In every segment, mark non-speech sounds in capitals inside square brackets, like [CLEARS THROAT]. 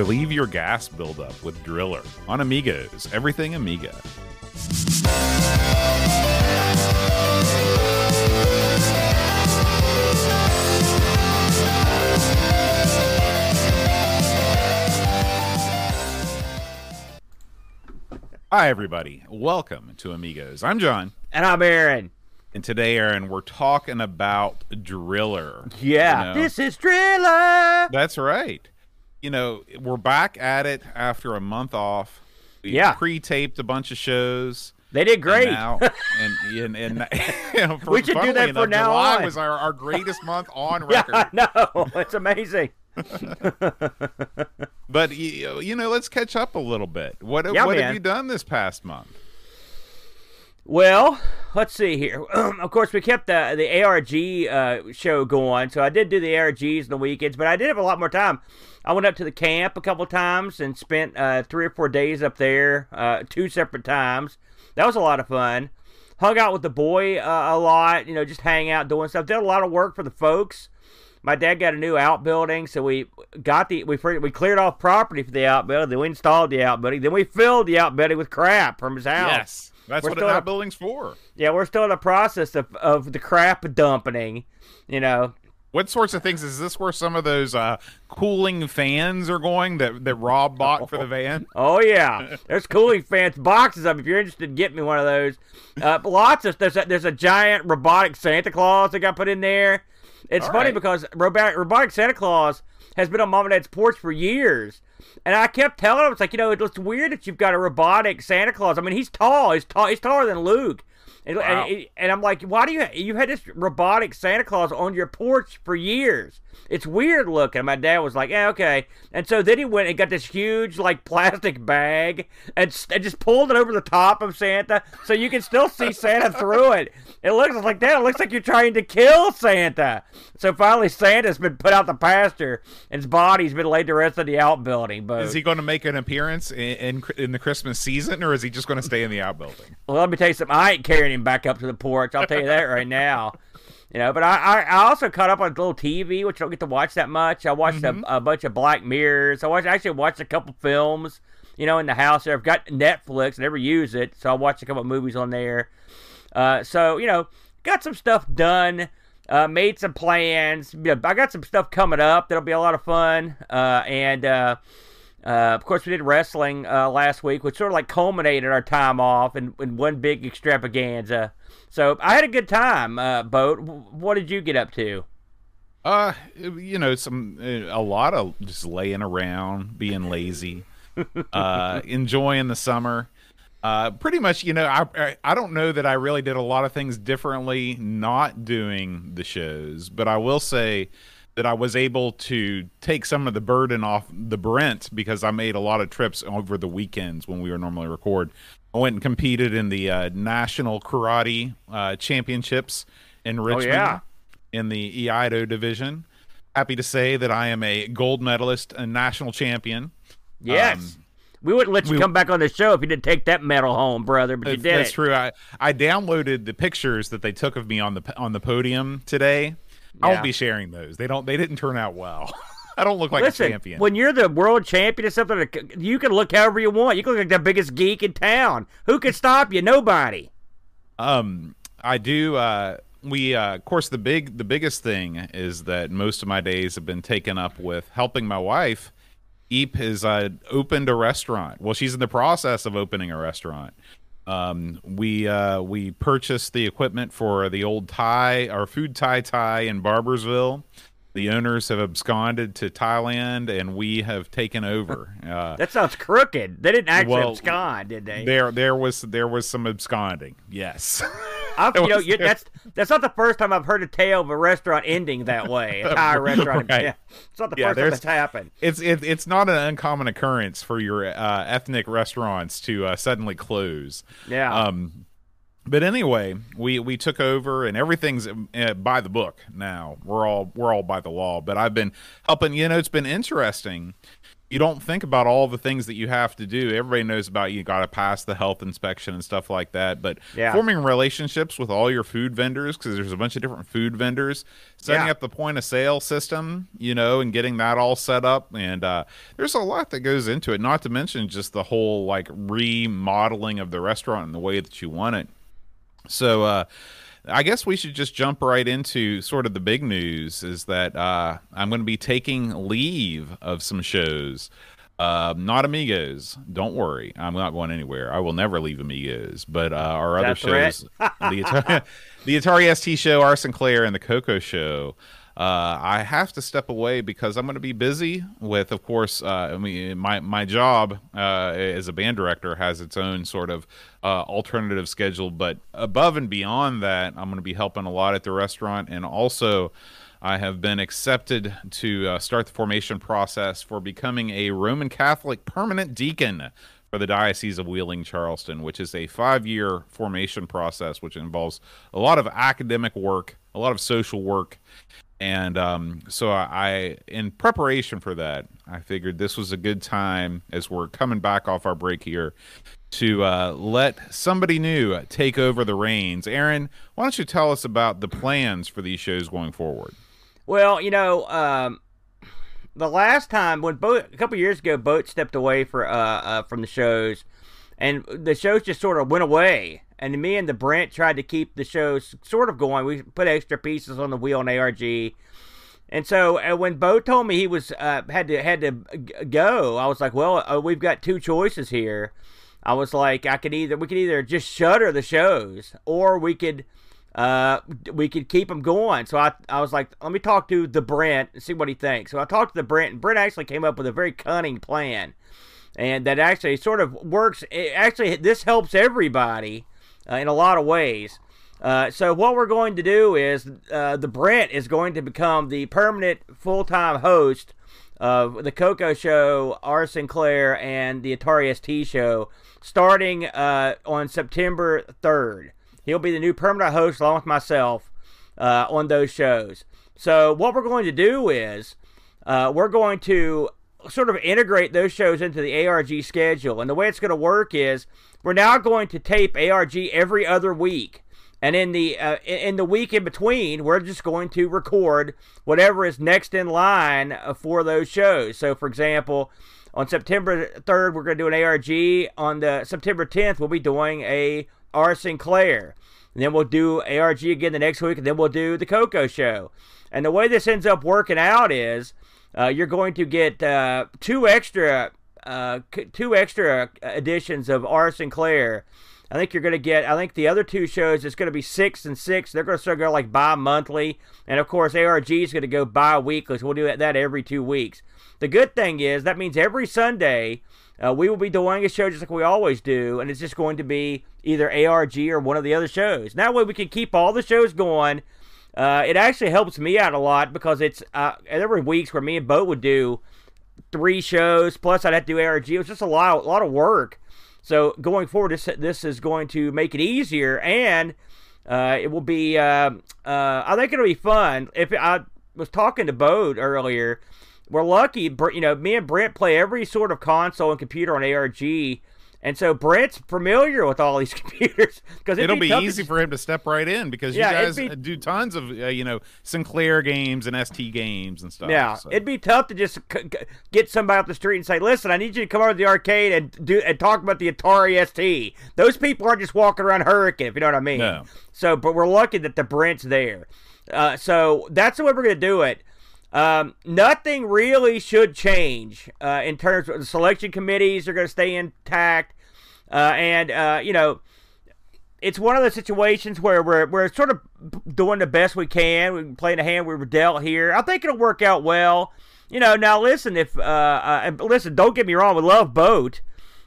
Relieve your gas buildup with Driller on Amigos, everything Amiga. Hi, everybody. Welcome to Amigos. I'm John. And I'm Aaron. And today, Aaron, we're talking about Driller. Yeah, You know? this is Driller. That's right. You know, we're back at it after a month off. We Yeah. pre-taped a bunch of shows. They did great. And, now, [LAUGHS] and, and, and [LAUGHS] you know, for, We should do that enough, from now July on. was our, our greatest month on [LAUGHS] yeah, record. I know. It's amazing. But you, you know, let's catch up a little bit. What Yeah, what man. have you done this past month? Well, let's see here. [CLEARS THROAT] of course, we kept the the ARG uh, show going, so I did do the ARGs in the weekends, but I did have a lot more time. I went up to the camp a couple times and spent uh, three or four days up there, uh, two separate times. That was a lot of fun. Hung out with the boy uh, a lot, you know, just hang out doing stuff. Did a lot of work for the folks. My dad got a new outbuilding, so we got the we we cleared off property for the outbuilding. Then we installed the outbuilding. Then we filled the outbuilding with crap from his house. Yes, that's We're what an outbuilding's for. Yeah, we're still in the process of, of the crap dumping. You know, What sorts of things is this? Where some of those uh, cooling fans are going that that Rob bought for the van? [LAUGHS] oh yeah, there's cooling fans boxes of. 'em. If you're interested, get me one of those. Uh, lots of there's a, there's a giant robotic Santa Claus that got put in there. It's All funny right. because robotic, robotic Santa Claus has been on mom and dad's porch for years. And I kept telling him, it's like, you know, it's weird that you've got a robotic Santa Claus. I mean, he's tall. He's tall. He's taller than Luke. And, Wow. and, and I'm like, why do you you had this robotic Santa Claus on your porch for years? It's weird looking. My dad was like, yeah, okay. And so then he went and got this huge like plastic bag and, and just pulled it over the top of Santa, so you can still see Santa through it. It looks like that. It looks like you're trying to kill Santa. So finally, Santa's been put out the pasture, and his body's been laid to rest in the outbuilding. But Is he going to make an appearance in, in in the Christmas season, or is he just going to stay in the outbuilding? Well, let me tell you something. I ain't carrying him back up to the porch. I'll tell you that right now. You know, but I, I, also caught up on a little TV, which I don't get to watch that much. I watched a, a bunch of Black Mirrors. I watched, actually watched a couple films, you know, in the house there. I've got Netflix. Never use it, so I watched a couple movies on there. Uh, so, you know, got some stuff done. Uh, made some plans. You know, I got some stuff coming up that'll be a lot of fun. Uh, and uh, of course, we did wrestling uh, last week, which sort of like culminated our time off in, in one big extravaganza. So I had a good time. Uh, Boat, what did you get up to? Uh, you know, some uh, a lot of just laying around, being lazy, [LAUGHS] uh, enjoying the summer. Uh, pretty much, you know, I, I I don't know that I really did a lot of things differently not doing the shows, but I will say that I was able to take some of the burden off the Brent because I made a lot of trips over the weekends when we were normally record. I went and competed in the uh, national karate uh, championships in Richmond yeah. in the Eido division. Happy to say that I am a gold medalist and national champion. Yes. Um, we wouldn't let you we- come back on the show if you didn't take that medal home, brother, but you did That's it. true. I, I downloaded the pictures that they took of me on the on the podium today. I Yeah. won't be sharing those. They don't. They didn't turn out well. [LAUGHS] I don't look like a champion. when you're the world champion or something, you can look however you want. You can look like the biggest geek in town. Who can stop you? Nobody. Um, I do. Uh, we, uh, of course, the big, the biggest thing is that most of my days have been taken up with helping my wife. Eep has uh, opened a restaurant. Well, she's in the process of opening a restaurant. Um, we uh, we purchased the equipment for the old Thai, our food Thai Thai in Barboursville. The owners have absconded to Thailand, and we have taken over. [LAUGHS] Uh, That sounds crooked. They didn't actually Well, abscond, did they? there, there was there was some absconding. Yes. [LAUGHS] I've, you know, you, that's that's not the first time I've heard a tale of a restaurant ending that way. [LAUGHS] A Thai restaurant. Right. Yeah, it's not the Yeah, first time that's happened. it's it, it's not an uncommon occurrence for your uh, ethnic restaurants to uh, suddenly close. Yeah. Um, but anyway, we we took over and everything's uh, by the book now. We're all we're all by the law. But I've been helping. You know, it's been interesting you don't think about all the things that you have to do. Everybody knows about you got to pass the health inspection and stuff like that. But Yeah. forming relationships with all your food vendors because there's a bunch of different food vendors, setting Yeah. up the point of sale system, you know, and getting that all set up. And uh, there's a lot that goes into it. Not to mention just the whole like remodeling of the restaurant and the way that you want it. So uh, I guess we should just jump right into sort of the big news is that uh, I'm going to be taking leave of some shows. Uh, not Amigos. Don't worry. I'm not going anywhere. I will never leave Amigos. But uh, our other shows, the, Atari, [LAUGHS] the Atari ST show, Our Sinclair, and the CoCo show, uh, I have to step away because I'm going to be busy with, of course, uh, I mean, my my job uh, as a band director has its own sort of uh, alternative schedule, but above and beyond that, I'm going to be helping a lot at the restaurant, and also I have been accepted to uh, start the formation process for becoming a Roman Catholic permanent deacon for the Diocese of Wheeling Charleston, which is a five year formation process, which involves a lot of academic work, a lot of social work. And um, so I, in preparation for that, I figured this was a good time as we're coming back off our break here to uh, let somebody new take over the reins. Aaron, why don't you tell us about the plans for these shows going forward? Well, you know, um, the last time when Boat a couple years ago, Boat stepped away for uh, uh, from the shows, and the shows just sort of went away. And me and the Brent tried to keep the shows sort of going. We put extra pieces on the wheel in ARG. And so uh, when Bo told me he was uh, had to had to go, I was like, "Well, uh, we've got two choices here." I was like, "I could either we could either just shutter the shows, or we could uh, we could keep them going." So I I was like, "Let me talk to the Brent and see what he thinks." So I talked to the Brent, and Brent actually came up with a very cunning plan, and that actually sort of works. It actually, this helps everybody uh, in a lot of ways. Uh, so what we're going to do is uh, the Brent is going to become the permanent full-time host of the CoCo Show, Our Sinclair, and the Atari ST Show, starting uh, on September 3rd. He'll be the new permanent host along with myself uh, on those shows. So what we're going to do is uh, we're going to sort of integrate those shows into the ARG schedule. And the way it's going to work is we're now going to tape ARG every other week. And in the uh, in the week in between, we're just going to record whatever is next in line uh, for those shows. So, for example, on September 3rd, we're going to do an ARG. On the September 10th, we'll be doing a Our Sinclair. And then we'll do ARG again the next week, and then we'll do the CoCo Show. And the way this ends up working out is uh, you're going to get uh, two extra uh, two extra editions of Our Sinclair. I think you're going to get. I think the other two shows it's going to be six and six. They're going to start going like bi-monthly, and of course ARG is going to go bi-weekly. So we'll do that, every two weeks. The good thing is that means every Sunday uh, we will be doing a show just like we always do, and it's just going to be either ARG or one of the other shows. That way we can keep all the shows going. Uh, it actually helps me out a lot because it's uh, there were weeks where me and Bo would do three shows plus I'd have to do ARG. It was just a lot, a lot of work. So going forward, this this is going to make it easier, and uh, it will be. Uh, uh, I think it'll be fun. If I was talking to Bode earlier, we're lucky. You know, me and Brent play every sort of console and computer on ARG, and so Brent's familiar with all these [LAUGHS] computers because It'll be easy for him to step right in because you guys be- do tons of uh, you know Sinclair games and ST games and stuff. Yeah, so. it'd be tough to just c- c- get somebody off the street and say, "Listen, I need you to come over to the arcade and do and talk about the Atari ST." Those people aren't just walking around Hurricane, if you know what I mean. No. So, but we're lucky that the Brent's there. Uh, so that's the way we're gonna do it. Um, nothing really should change uh, in terms of the selection committees are going to stay intact, uh, and uh, you know it's one of those situations where we're we're sort of doing the best we can. We're playing the hand we were dealt here. I think it'll work out well. You know, now listen, if uh, uh listen, don't get me wrong, we love Boat,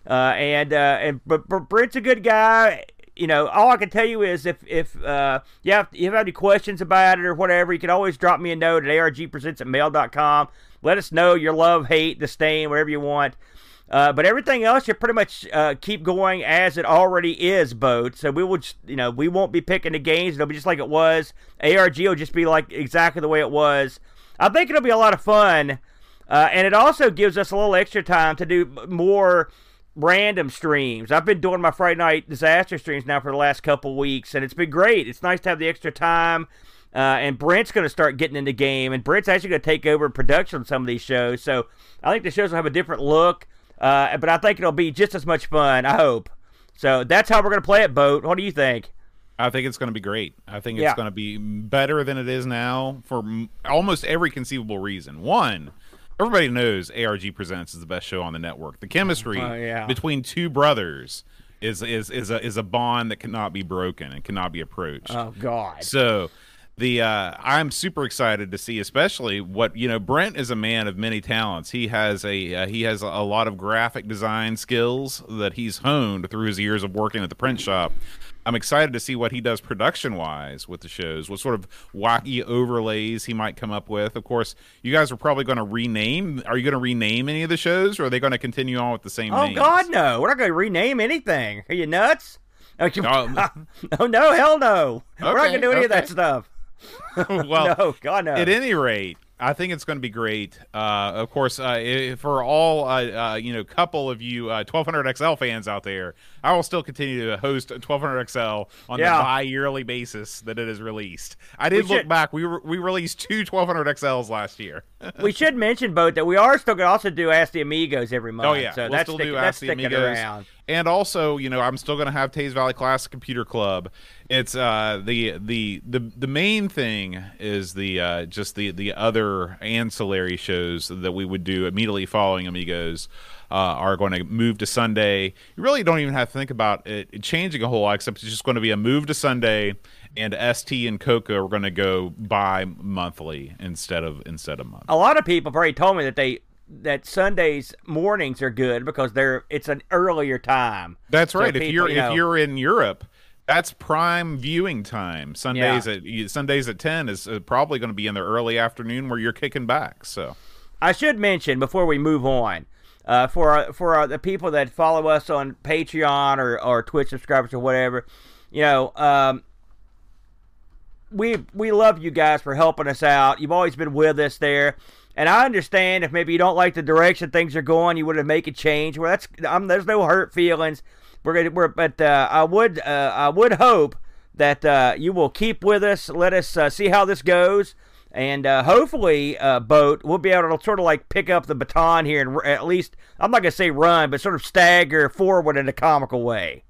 uh, and uh, and but, but Brent's a good guy. You know, all I can tell you is if if uh, you have you have any questions about it or whatever, you can always drop me a note at argpresents at mail.com. Let us know your love, hate, disdain, whatever you want. Uh, but everything else, you pretty much uh, keep going as it already is, boat. So we will, just, you know, we won't be picking the games. It'll be just like it was. ARG will just be like exactly the way it was. I think it'll be a lot of fun. Uh, and it also gives us a little extra time to do more random streams. I've been doing my Friday night disaster streams now for the last couple weeks, and it's been great. It's nice to have the extra time. Uh, and Brent's going to start getting in the game, and Brent's actually going to take over production on some of these shows. So I think the shows will have a different look, uh, but I think it'll be just as much fun. I hope. So that's how we're going to play it, Boat. What do you think? I think it's going to be great. I think it's yeah. going to be better than it is now for almost every conceivable reason. One, everybody knows ARG Presents is the best show on the network. The chemistry uh, yeah. between two brothers is is is a is a bond that cannot be broken and cannot be approached. Oh God! So the uh, I'm super excited to see, especially what you know. Brent is a man of many talents. He has a uh, he has a lot of graphic design skills that he's honed through his years of working at the print shop. I'm excited to see what he does production wise with the shows, what sort of wacky overlays he might come up with. Of course, you guys are probably going to rename. Are you going to rename any of the shows, or are they going to continue on with the same? Oh names? God, no! We're not going to rename anything. Are you nuts? Oh, [LAUGHS] oh no, hell no! Okay, We're not going to do any okay. of that stuff. [LAUGHS] well, [LAUGHS] no, God no. At any rate, I think it's going to be great. Uh, of course, uh, for all uh, uh, you know, couple of you 1200 uh, XL fans out there, I will still continue to host 1200 XL on yeah. the bi-yearly basis that it is released. I did we look should... back; we re- we released two 1200 XLs last year. [LAUGHS] we should mention both that we are still going to also do Ask the Amigos every month. Oh yeah, so we'll that's still stick, do Ask the Amigos. Around. And also, you know, I'm still going to have Teays Valley Classic Computer Club. It's uh, the the the the main thing is the uh, just the the other ancillary shows that we would do immediately following Amigos. Uh, are going to move to Sunday. You really don't even have to think about it changing a whole lot, except it's just going to be a move to Sunday, and ST and CoCo are going to go by monthly instead of instead of month. A lot of people have already told me that they that Sundays mornings are good because they're it's an earlier time. That's right. So if people, you're you know, if you're in Europe, that's prime viewing time. Sundays yeah. at Sundays at ten is uh, probably going to be in the early afternoon where you're kicking back. So I should mention before we move on. Uh, for our, for our, the people that follow us on Patreon or, or Twitch subscribers or whatever, you know, um, we we love you guys for helping us out. You've always been with us there. And I understand if maybe you don't like the direction things are going, you want to make a change. Well, that's I'm, there's no hurt feelings. We're we're, but uh, I would uh, I would hope that uh, you will keep with us. Let us uh, see how this goes, and uh, hopefully, uh, boat we'll be able to sort of like pick up the baton here and at least I'm not gonna say run, but sort of stagger forward in a comical way.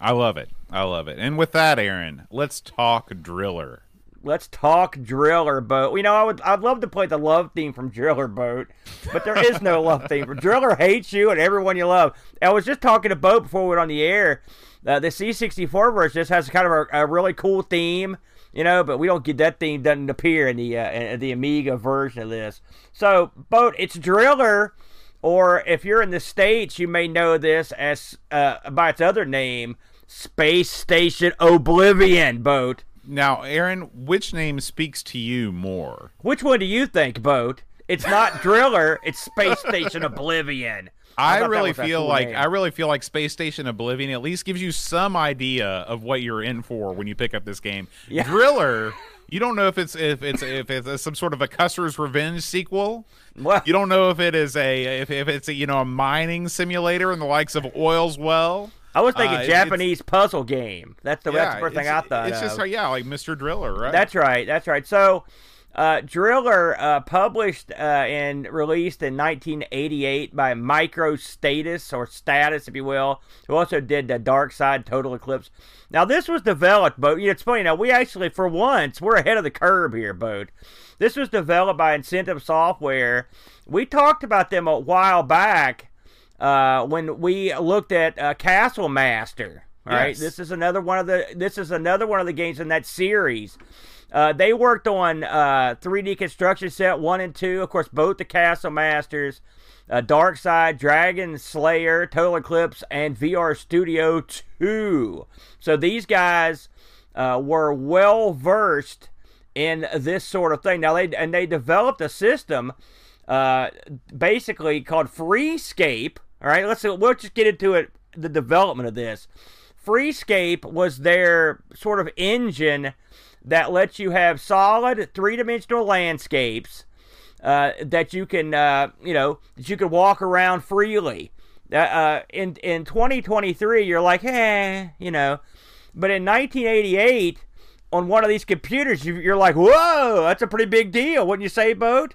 I love it. I love it. And with that, Aaron, let's talk Driller let's talk Driller Boat. You know, I would I'd love to play the love theme from Driller Boat, but there is no love theme. [LAUGHS] Driller hates you and everyone you love. I was just talking to Boat before we went on the air. Uh, the C64 version just has kind of a, a, really cool theme, you know, but we don't get that theme doesn't appear in the uh, in the Amiga version of this. So, Boat, it's Driller, or if you're in the states, you may know this as uh, by its other name, Space Station Oblivion. Boat. Now, Aaron, which name speaks to you more? Which one do you think, Boat? It's not [LAUGHS] Driller, it's Space Station Oblivion. I, I really feel like name. I really feel like Space Station Oblivion at least gives you some idea of what you're in for when you pick up this game. Yeah. Driller, you don't know if it's if it's if it's some sort of a Custer's Revenge sequel. Well, you don't know if it is a if, if it's a you know a mining simulator in the likes of Oil's Well. I was thinking uh, Japanese puzzle game. That's the, yeah, that's the first thing I thought. It's of. just yeah, like Mr. Driller, right? That's right. That's right. So, uh, Driller, uh, published uh, and released in 1988 by Micro Status, or Status, if you will, who also did the Dark Side Total Eclipse. Now, this was developed, but you know, it's funny. Now, we actually, for once, we're ahead of the curve here, Bode. This was developed by Incentive Software. We talked about them a while back uh, when we looked at uh, Castle Master. All yes. right, this is another one of the this is another one of the games in that series. Uh, they worked on uh, 3D construction set one and two, of course, both the Castle Masters, uh, Dark Side, Dragon Slayer, Total Eclipse, and VR Studio 2. So these guys uh, were well versed in this sort of thing. Now they and they developed a system uh, basically called Freescape, all right, let's we'll just get into it. The development of this. Freescape was their sort of engine that lets you have solid three dimensional landscapes uh, that you can, uh, you know, that you can walk around freely. Uh, uh, in in 2023, you're like, eh, you know, but in 1988, on one of these computers, you, you're like, whoa, that's a pretty big deal, wouldn't you say, Boat?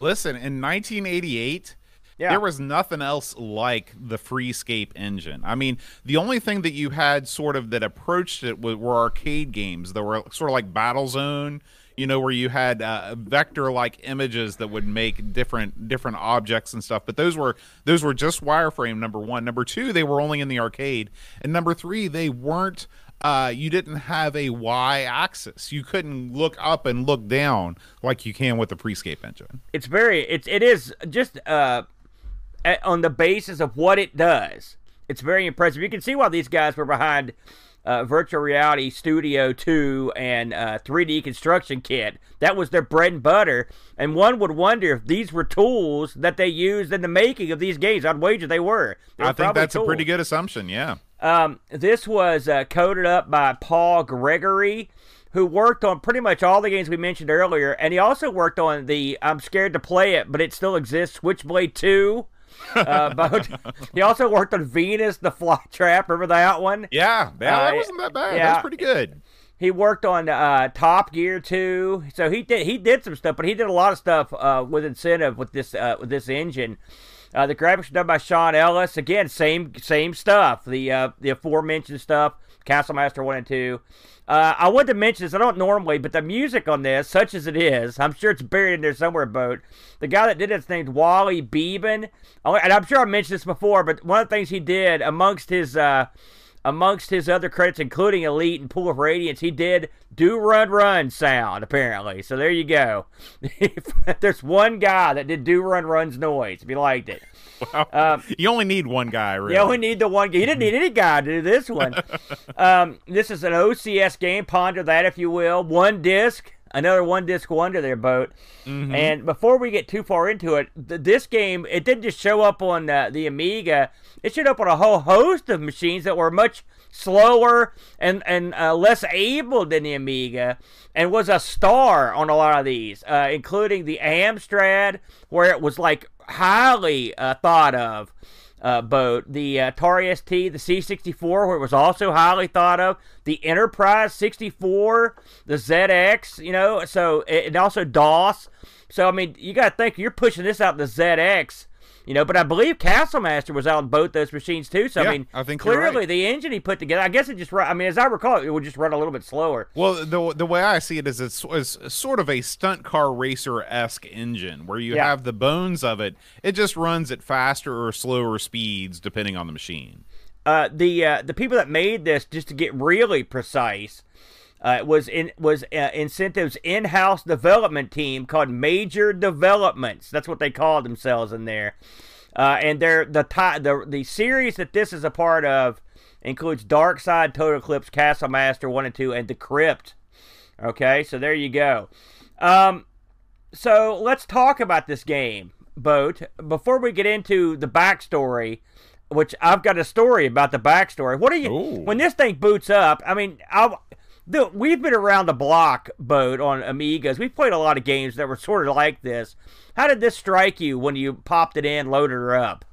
Listen, in 1988, yeah. there was nothing else like the Freescape engine. I mean, the only thing that you had sort of that approached it were, were arcade games that were sort of like Battlezone you know, where you had uh, vector-like images that would make different different objects and stuff. But those were those were just wireframe. Number one, number two, they were only in the arcade, and number three, they weren't. Uh, you didn't have a y-axis. You couldn't look up and look down like you can with the Freescape engine. It's very it's it is just uh, on the basis of what it does. It's very impressive. You can see why these guys were behind uh, Virtual Reality Studio 2 and uh, 3D Construction Kit. That was their bread and butter. And one would wonder if these were tools that they used in the making of these games. I'd wager they were. They were I think that's tools. a pretty good assumption, yeah. Um, this was uh, coded up by Paul Gregory, who worked on pretty much all the games we mentioned earlier. And he also worked on the I'm scared to play it, but it still exists Switchblade 2 uh, [LAUGHS] but he also worked on Venus, the Flytrap. Remember that one? Yeah, yeah uh, that wasn't that bad. Yeah, That's pretty good. He worked on uh, Top Gear too, so he did he did some stuff, but he did a lot of stuff uh, with incentive with this uh, with this engine. Uh, the graphics were done by Sean Ellis. Again, same same stuff. The uh, the aforementioned stuff. Castle Master one and two. Uh, I wanted to mention this. I don't normally, but the music on this, such as it is, I'm sure it's buried in there somewhere. Boat. The guy that did it's named Wally Beben, oh, and I'm sure I mentioned this before. But one of the things he did amongst his uh, amongst his other credits, including Elite and Pool of Radiance, he did do run run sound apparently. So there you go. [LAUGHS] There's one guy that did do run run's noise. If you liked it. Wow. Um, you only need one guy, really. You only need the one guy. You didn't need any guy to do this one. [LAUGHS] um, this is an OCS game. Ponder that, if you will. One disc another one disc wonder there, boat. Mm-hmm. And before we get too far into it, th- this game it didn't just show up on uh, the Amiga; it showed up on a whole host of machines that were much slower and and uh, less able than the Amiga, and was a star on a lot of these, uh, including the Amstrad, where it was like highly uh, thought of uh, boat, the uh, Atari ST, the C64, where it was also highly thought of, the Enterprise 64, the ZX, you know, so and also DOS. So I mean, you got to think you're pushing this out the ZX you know, but I believe Castlemaster was out on both those machines too. So yeah, I mean, I think clearly right. the engine he put together. I guess it just run. I mean, as I recall, it would just run a little bit slower. Well, the the way I see it is it's, it's sort of a stunt car racer esque engine where you yeah. have the bones of it. It just runs at faster or slower speeds depending on the machine. Uh, the uh, the people that made this, just to get really precise, uh, was in was uh, incentives in-house development team called Major Developments. That's what they called themselves in there. Uh, and they're the the the series that this is a part of includes Dark Side, Total Eclipse, Castle Master one and two, and The Crypt. Okay, so there you go. Um, so let's talk about this game, Boat. Before we get into the backstory, which I've got a story about the backstory. What are you Ooh. when this thing boots up? I mean, I'll the, we've been around the block boat on Amigas. We've played a lot of games that were sort of like this. How did this strike you when you popped it in, loaded her up?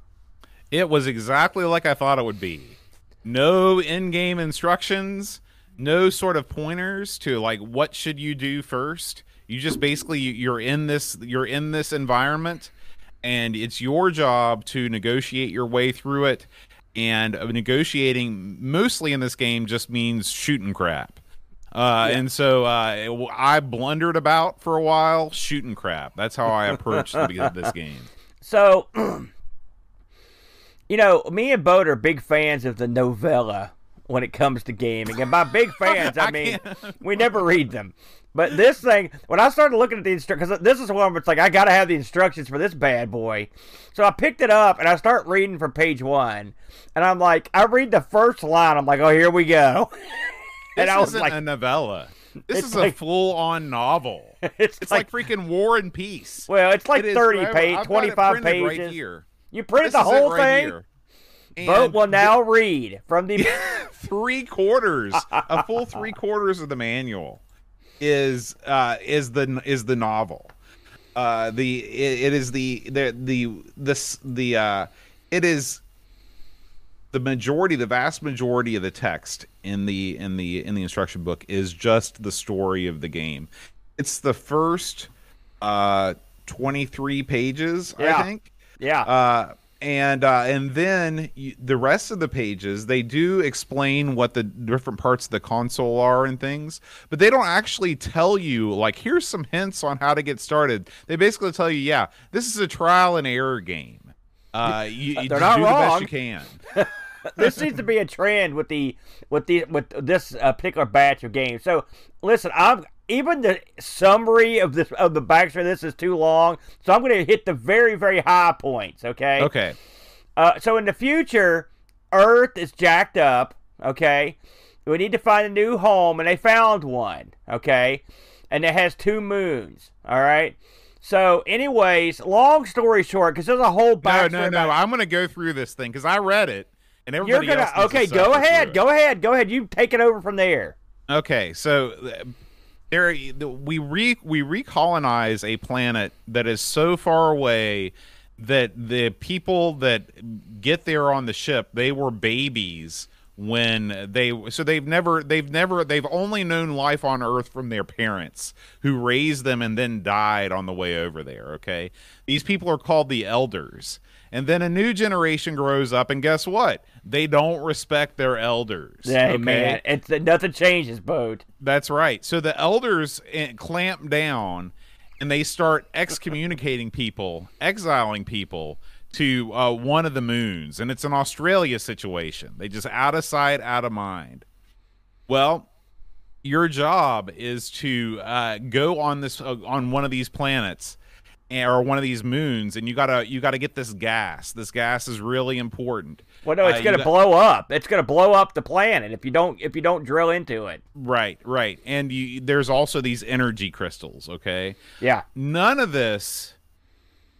It was exactly like I thought it would be. No in-game instructions, no sort of pointers to like what should you do first. You just basically you're in this you're in this environment and it's your job to negotiate your way through it and uh, negotiating mostly in this game just means shooting crap uh, yeah. And so uh, I blundered about for a while shooting crap. That's how I approached this game. [LAUGHS] So, [CLEARS THROAT] you know, me and Boat are big fans of the novella when it comes to gaming. And by big [LAUGHS] fans, I, I mean we never read them. But this thing, when I started looking at the instructions, because this is one where it's like, I got to have the instructions for this bad boy. So I picked it up and I start reading from page one. And I'm like, I read the first line. I'm like, oh, here we go. [LAUGHS] and this I was isn't like, a novella. This is like, a full-on novel. [LAUGHS] It's, it's like, like, freaking War and Peace. Well, it's like it thirty pages, twenty-five pages. Right here. You printed this the whole right thing. Boat will now read from the [LAUGHS] three quarters, a full three quarters of the manual is uh, is the is the novel. uh, the it, it is the the the this the uh, it is the majority, the vast majority of the text in the in the in the instruction book is just the story of the game. It's the first uh 23 pages, Yeah. I think. Yeah. Uh and uh, and then you, the rest of the pages they do explain what the different parts of the console are and things but they don't actually tell you like here's some hints on how to get started they basically tell you yeah this is a trial and error game uh [LAUGHS] you, you They're not do the best wrong. you can [LAUGHS] this seems to be a trend with the with the with this uh, particular batch of games. So listen, I'm even the summary of this of the backstory. This is too long, so I'm going to hit the very very high points. Okay. okay Uh, so in the future, Earth is jacked up. Okay. We need to find a new home, and they found one. Okay, and it has two moons. All right. So, anyways, long story short, because there's a whole no backstory. no no about- i'm gonna go through this thing because i read it and You're gonna okay. Go ahead. Go ahead. Go ahead. You take it over from there. Okay, so there we re we recolonize a planet that is so far away that the people that get there on the ship they were babies when they so they've never they've never they've only known life on earth from their parents who raised them and then died on the way over there okay these people are called the elders and then a new generation grows up and guess what they don't respect their elders Hey okay? man, it's nothing changes, boat. That's right. So the elders eh, clamp down and they start excommunicating people, exiling people to uh, one of the moons. And it's an Australia situation. They just out of sight, out of mind. Well, your job is to uh, go on this uh, on one of these planets eh, or one of these moons and you gotta you gotta get this gas this gas is really important Well, no, it's Uh, gonna got- blow up. It's gonna blow up the planet if you don't if you don't drill into it. right right and you, there's also these energy crystals okay Yeah. none of this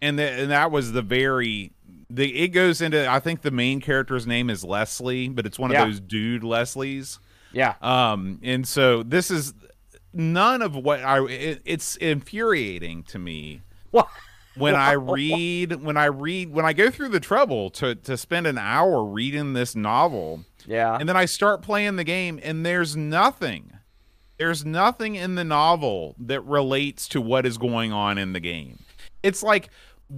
and, the, and that was the very the it goes into i think the main character's name is leslie but it's one of those dude leslies Yeah. um and so this is none of what i it, it's infuriating to me What? [LAUGHS] when i read when i read when i go through the trouble to to spend an hour reading this novel Yeah. and then I start playing the game, and there's nothing. There's nothing in the novel that relates to what is going on in the game. It's like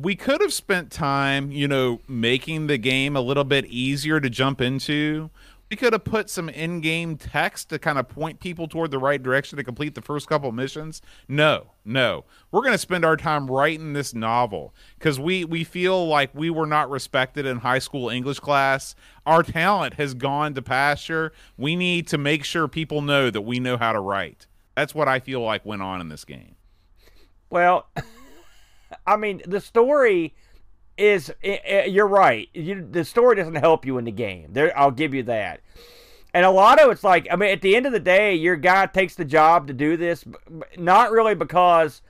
we could have spent time, you know, making the game a little bit easier to jump into. We could have put some in game text to kind of point people toward the right direction to complete the first couple missions. No, no. We're going to spend our time writing this novel because we, we feel like we were not respected in high school English class. Our talent has gone to pasture. We need to make sure people know that we know how to write. That's what I feel like went on in this game. Well, I mean, the story is. i- i- You're right. You, the story doesn't help you in the game. There, I'll give you that. And a lot of it's like, I mean, at the end of the day, your guy takes the job to do this, not really because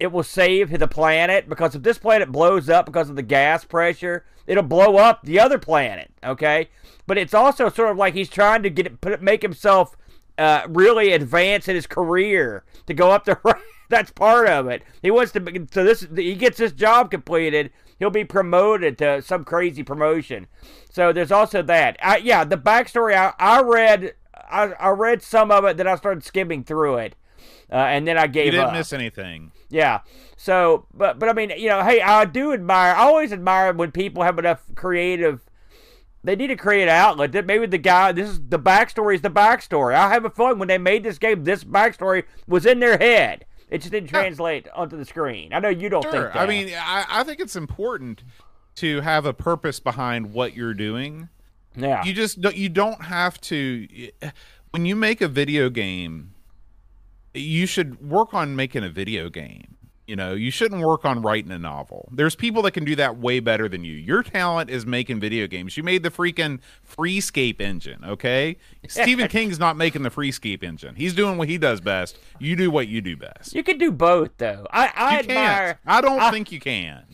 it will save the planet. Because if this planet blows up because of the gas pressure, it'll blow up the other planet. Okay, but it's also sort of like he's trying to get it, put, make himself uh, really advance in his career to go up the. [LAUGHS] That's part of it. He wants to. So this, he gets this job completed. He'll be promoted to some crazy promotion. So there's also that. I, yeah, the backstory. I, I read. I, I read some of it. Then I started skimming through it, uh, and then I gave You didn't up. miss anything. Yeah. So, but but I mean, you know, hey, I do admire. I always admire when people have enough creative. They need to create an outlet. That maybe the guy. This is the backstory. Is the backstory. I have a feeling when they made this game, this backstory was in their head. It just didn't translate onto the screen. I know you don't Sure. think that. I mean, I, I think it's important to have a purpose behind what you're doing. yeah, You just don't, you don't have to when you make a video game you should work on making a video game. You know, you shouldn't work on writing a novel. There's people that can do that way better than you. Your talent is making video games. You made the freaking Freescape engine, okay? [LAUGHS] Stephen King's not making the Freescape engine. He's doing what he does best. You do what you do best. you can do both though. I I You admire. can't. I don't I- think you can.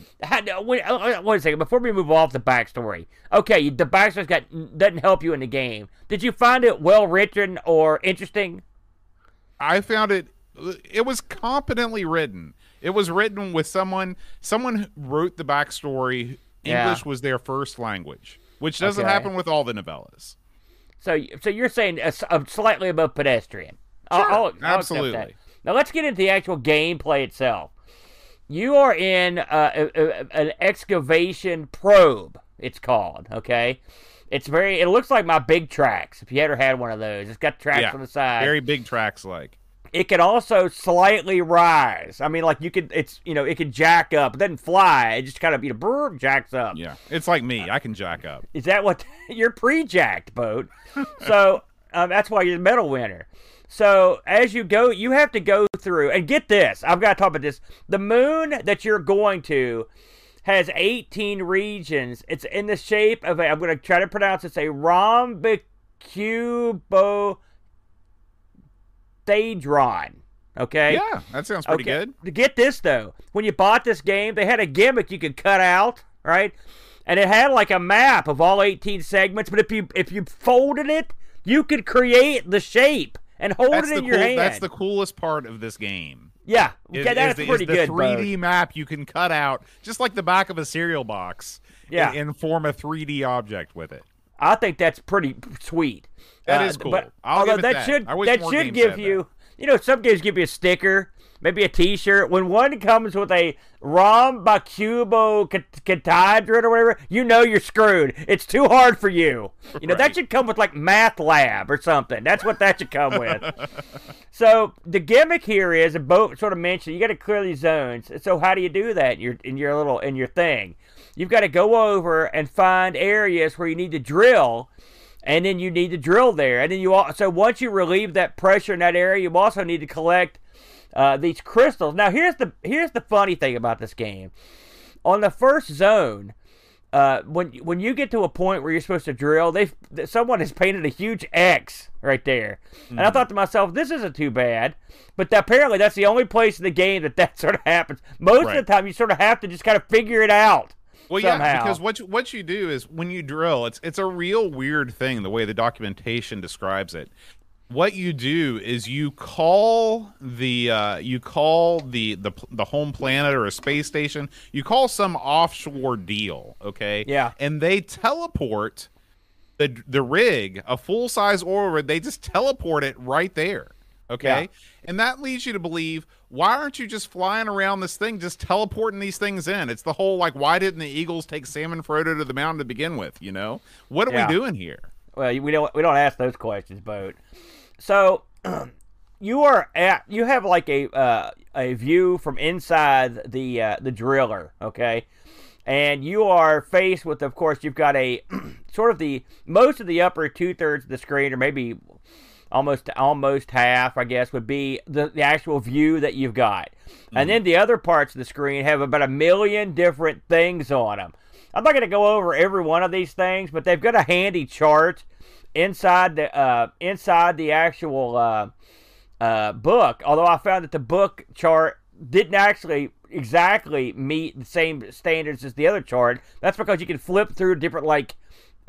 No, wait, uh, uh, wait a second. Before we move off the backstory, okay, the backstory's got doesn't help you in the game. Did you find it well written or interesting? I found it it was competently written. It was written with someone. Someone wrote the backstory. Yeah. English was their first language, which doesn't Okay. happen with all the novellas. So, so you're saying a, a slightly above pedestrian? Sure, I'll- I'll absolutely. that. Now let's get into the actual gameplay itself. You are in uh, a, a, an excavation probe. It's called. Okay. It's very. It looks like my Big Traks. If you ever had one of those, it's got tracks Yeah, on the side. Very big tracks, like. It can also slightly rise. I mean, like you could. It's you know it can jack up. It doesn't fly. It just kind of you know brr, jacks up. Yeah, it's like me. I can jack up. Is that what [LAUGHS] you're pre-jacked boat? so [LAUGHS] um, that's why you're the medal winner. So as you go, you have to go through and get this. I've got to talk about this. The moon that you're going to has 18 regions. It's in the shape of a. I'm going to try to pronounce it. It's a rhombicubohedron. Okay. Yeah, that sounds pretty Okay. good. To get this though, when you bought this game, they had a gimmick you could cut out, right? And it had like a map of all 18 segments, but if you if you folded it, you could create the shape and hold That's it in your cool, hand. That's the coolest part of this game. yeah, Is, is that's the, is pretty the good. 3D Bo. map you can cut out, just like the back of a cereal box. Yeah. and, and form a 3D object with it. I think that's pretty sweet. That That is uh, cool. But I'll although that, that. should that should give you, you know, some games give you a sticker, maybe a T-shirt. When one comes with a rhombocubo catadron or whatever, you know you're screwed. It's too hard for you. You know that should come with like MATLAB or something. That's what that should come with. [LAUGHS] So the gimmick here is, and Bo sort of mentioned, you got to clear these zones. So how do you do that in your in your little in your thing? You've got to go over and find areas where you need to drill, and then you need to drill there. And then you all, so once you relieve that pressure in that area, you also need to collect uh, these crystals. Now here's the here's the funny thing about this game. On the first zone, uh, when when you get to a point where you're supposed to drill, they someone has painted a huge X right there, and I thought to myself, this isn't too bad. But apparently, that's the only place in the game that that [LAUGHS] sort of happens. Most Right. of the time, you sort of have to just kind of figure it out. Well, somehow. yeah, because what you, what you do is when you drill, it's it's a real weird thing the way the documentation describes it. What you do is you call the uh, you call the, the the home planet or a space station. You call some offshore deal, okay? Yeah. and they teleport the the rig, a full size oil rig. They just teleport it right there, okay? Yeah. And that leads you to believe why aren't you just flying around this thing, just teleporting these things in? It's the whole like, why didn't the Eagles take Sam and Frodo to the mountain to begin with? You know, what are Yeah. we doing here? Well, we don't we don't ask those questions, boat. So [CLEARS THROAT] you are at you have like a uh, a view from inside the uh, the driller, okay, and you are faced with, of course, you've got a [CLEARS THROAT] sort of the most of the upper two thirds of the screen, or maybe almost almost half, I guess, would be the, the actual view that you've got. And then the other parts of the screen have about a million different things on them. I'm not going to go over every one of these things, but they've got a handy chart inside the uh, inside the actual uh, uh, book. Although I found that the book chart didn't actually exactly meet the same standards as the other chart. That's because you can flip through different like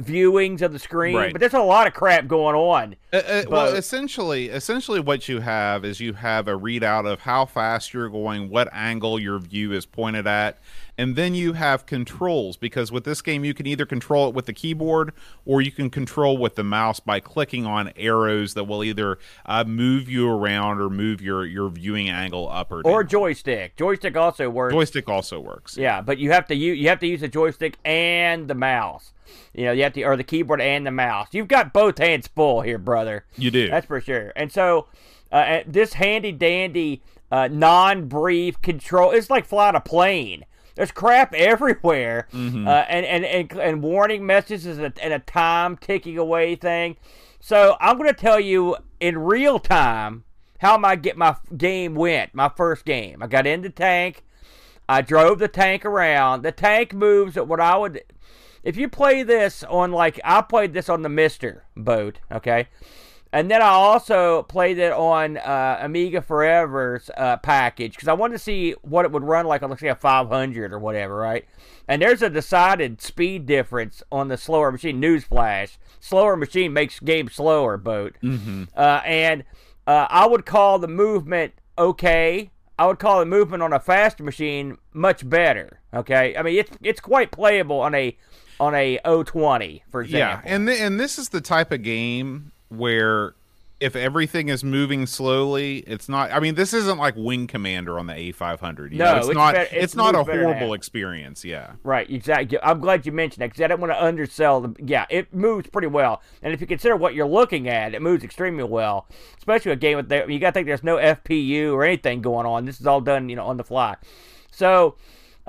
viewings of the screen, Right. but there's a lot of crap going on. Uh, uh, well, essentially, essentially, what you have is you have a readout of how fast you're going, what angle your view is pointed at, and then you have controls. Because with this game, you can either control it with the keyboard or you can control with the mouse by clicking on arrows that will either uh, move you around or move your your viewing angle up or down. Or joystick. Joystick also works. joystick also works. Yeah, but you have to use you have to use the joystick and the mouse. You know, you have to or the keyboard and the mouse. You've got both hands full here, brother. You do. That's for sure. And so, uh, this handy dandy uh, non-brief control. It's like flying a plane. There's crap everywhere, Mm-hmm. uh, and, and and and warning messages and a, and a time ticking away thing. So I'm going to tell you in real time how my get my game went. My first game, I got in the tank. I drove the tank around. The tank moves at what I would. If you play this on like I played this on the MiSTer boat, okay, and then I also played it on uh, Amiga Forever's uh, package because I wanted to see what it would run like on let's say a 500 or whatever, right? And there's a decided speed difference on the slower machine. Newsflash: slower machine makes game slower. Boat, mm-hmm. uh, and uh, I would call the movement okay. I would call the movement on a faster machine much better. Okay, I mean it's it's quite playable on a on a 020 for example. Yeah, and th- and this is the type of game where if everything is moving slowly, it's not. I mean, this isn't like Wing Commander on the A500. No, know, it's, it's not. bet- it's it's not a better horrible experience. Yeah. Right, exactly. I'm glad you mentioned that because I don't want to undersell the. Yeah, it moves pretty well, and if you consider what you're looking at, it moves extremely well. Especially a game with the, you got to think there's no FPU or anything going on. This is all done, you know, on the fly. So.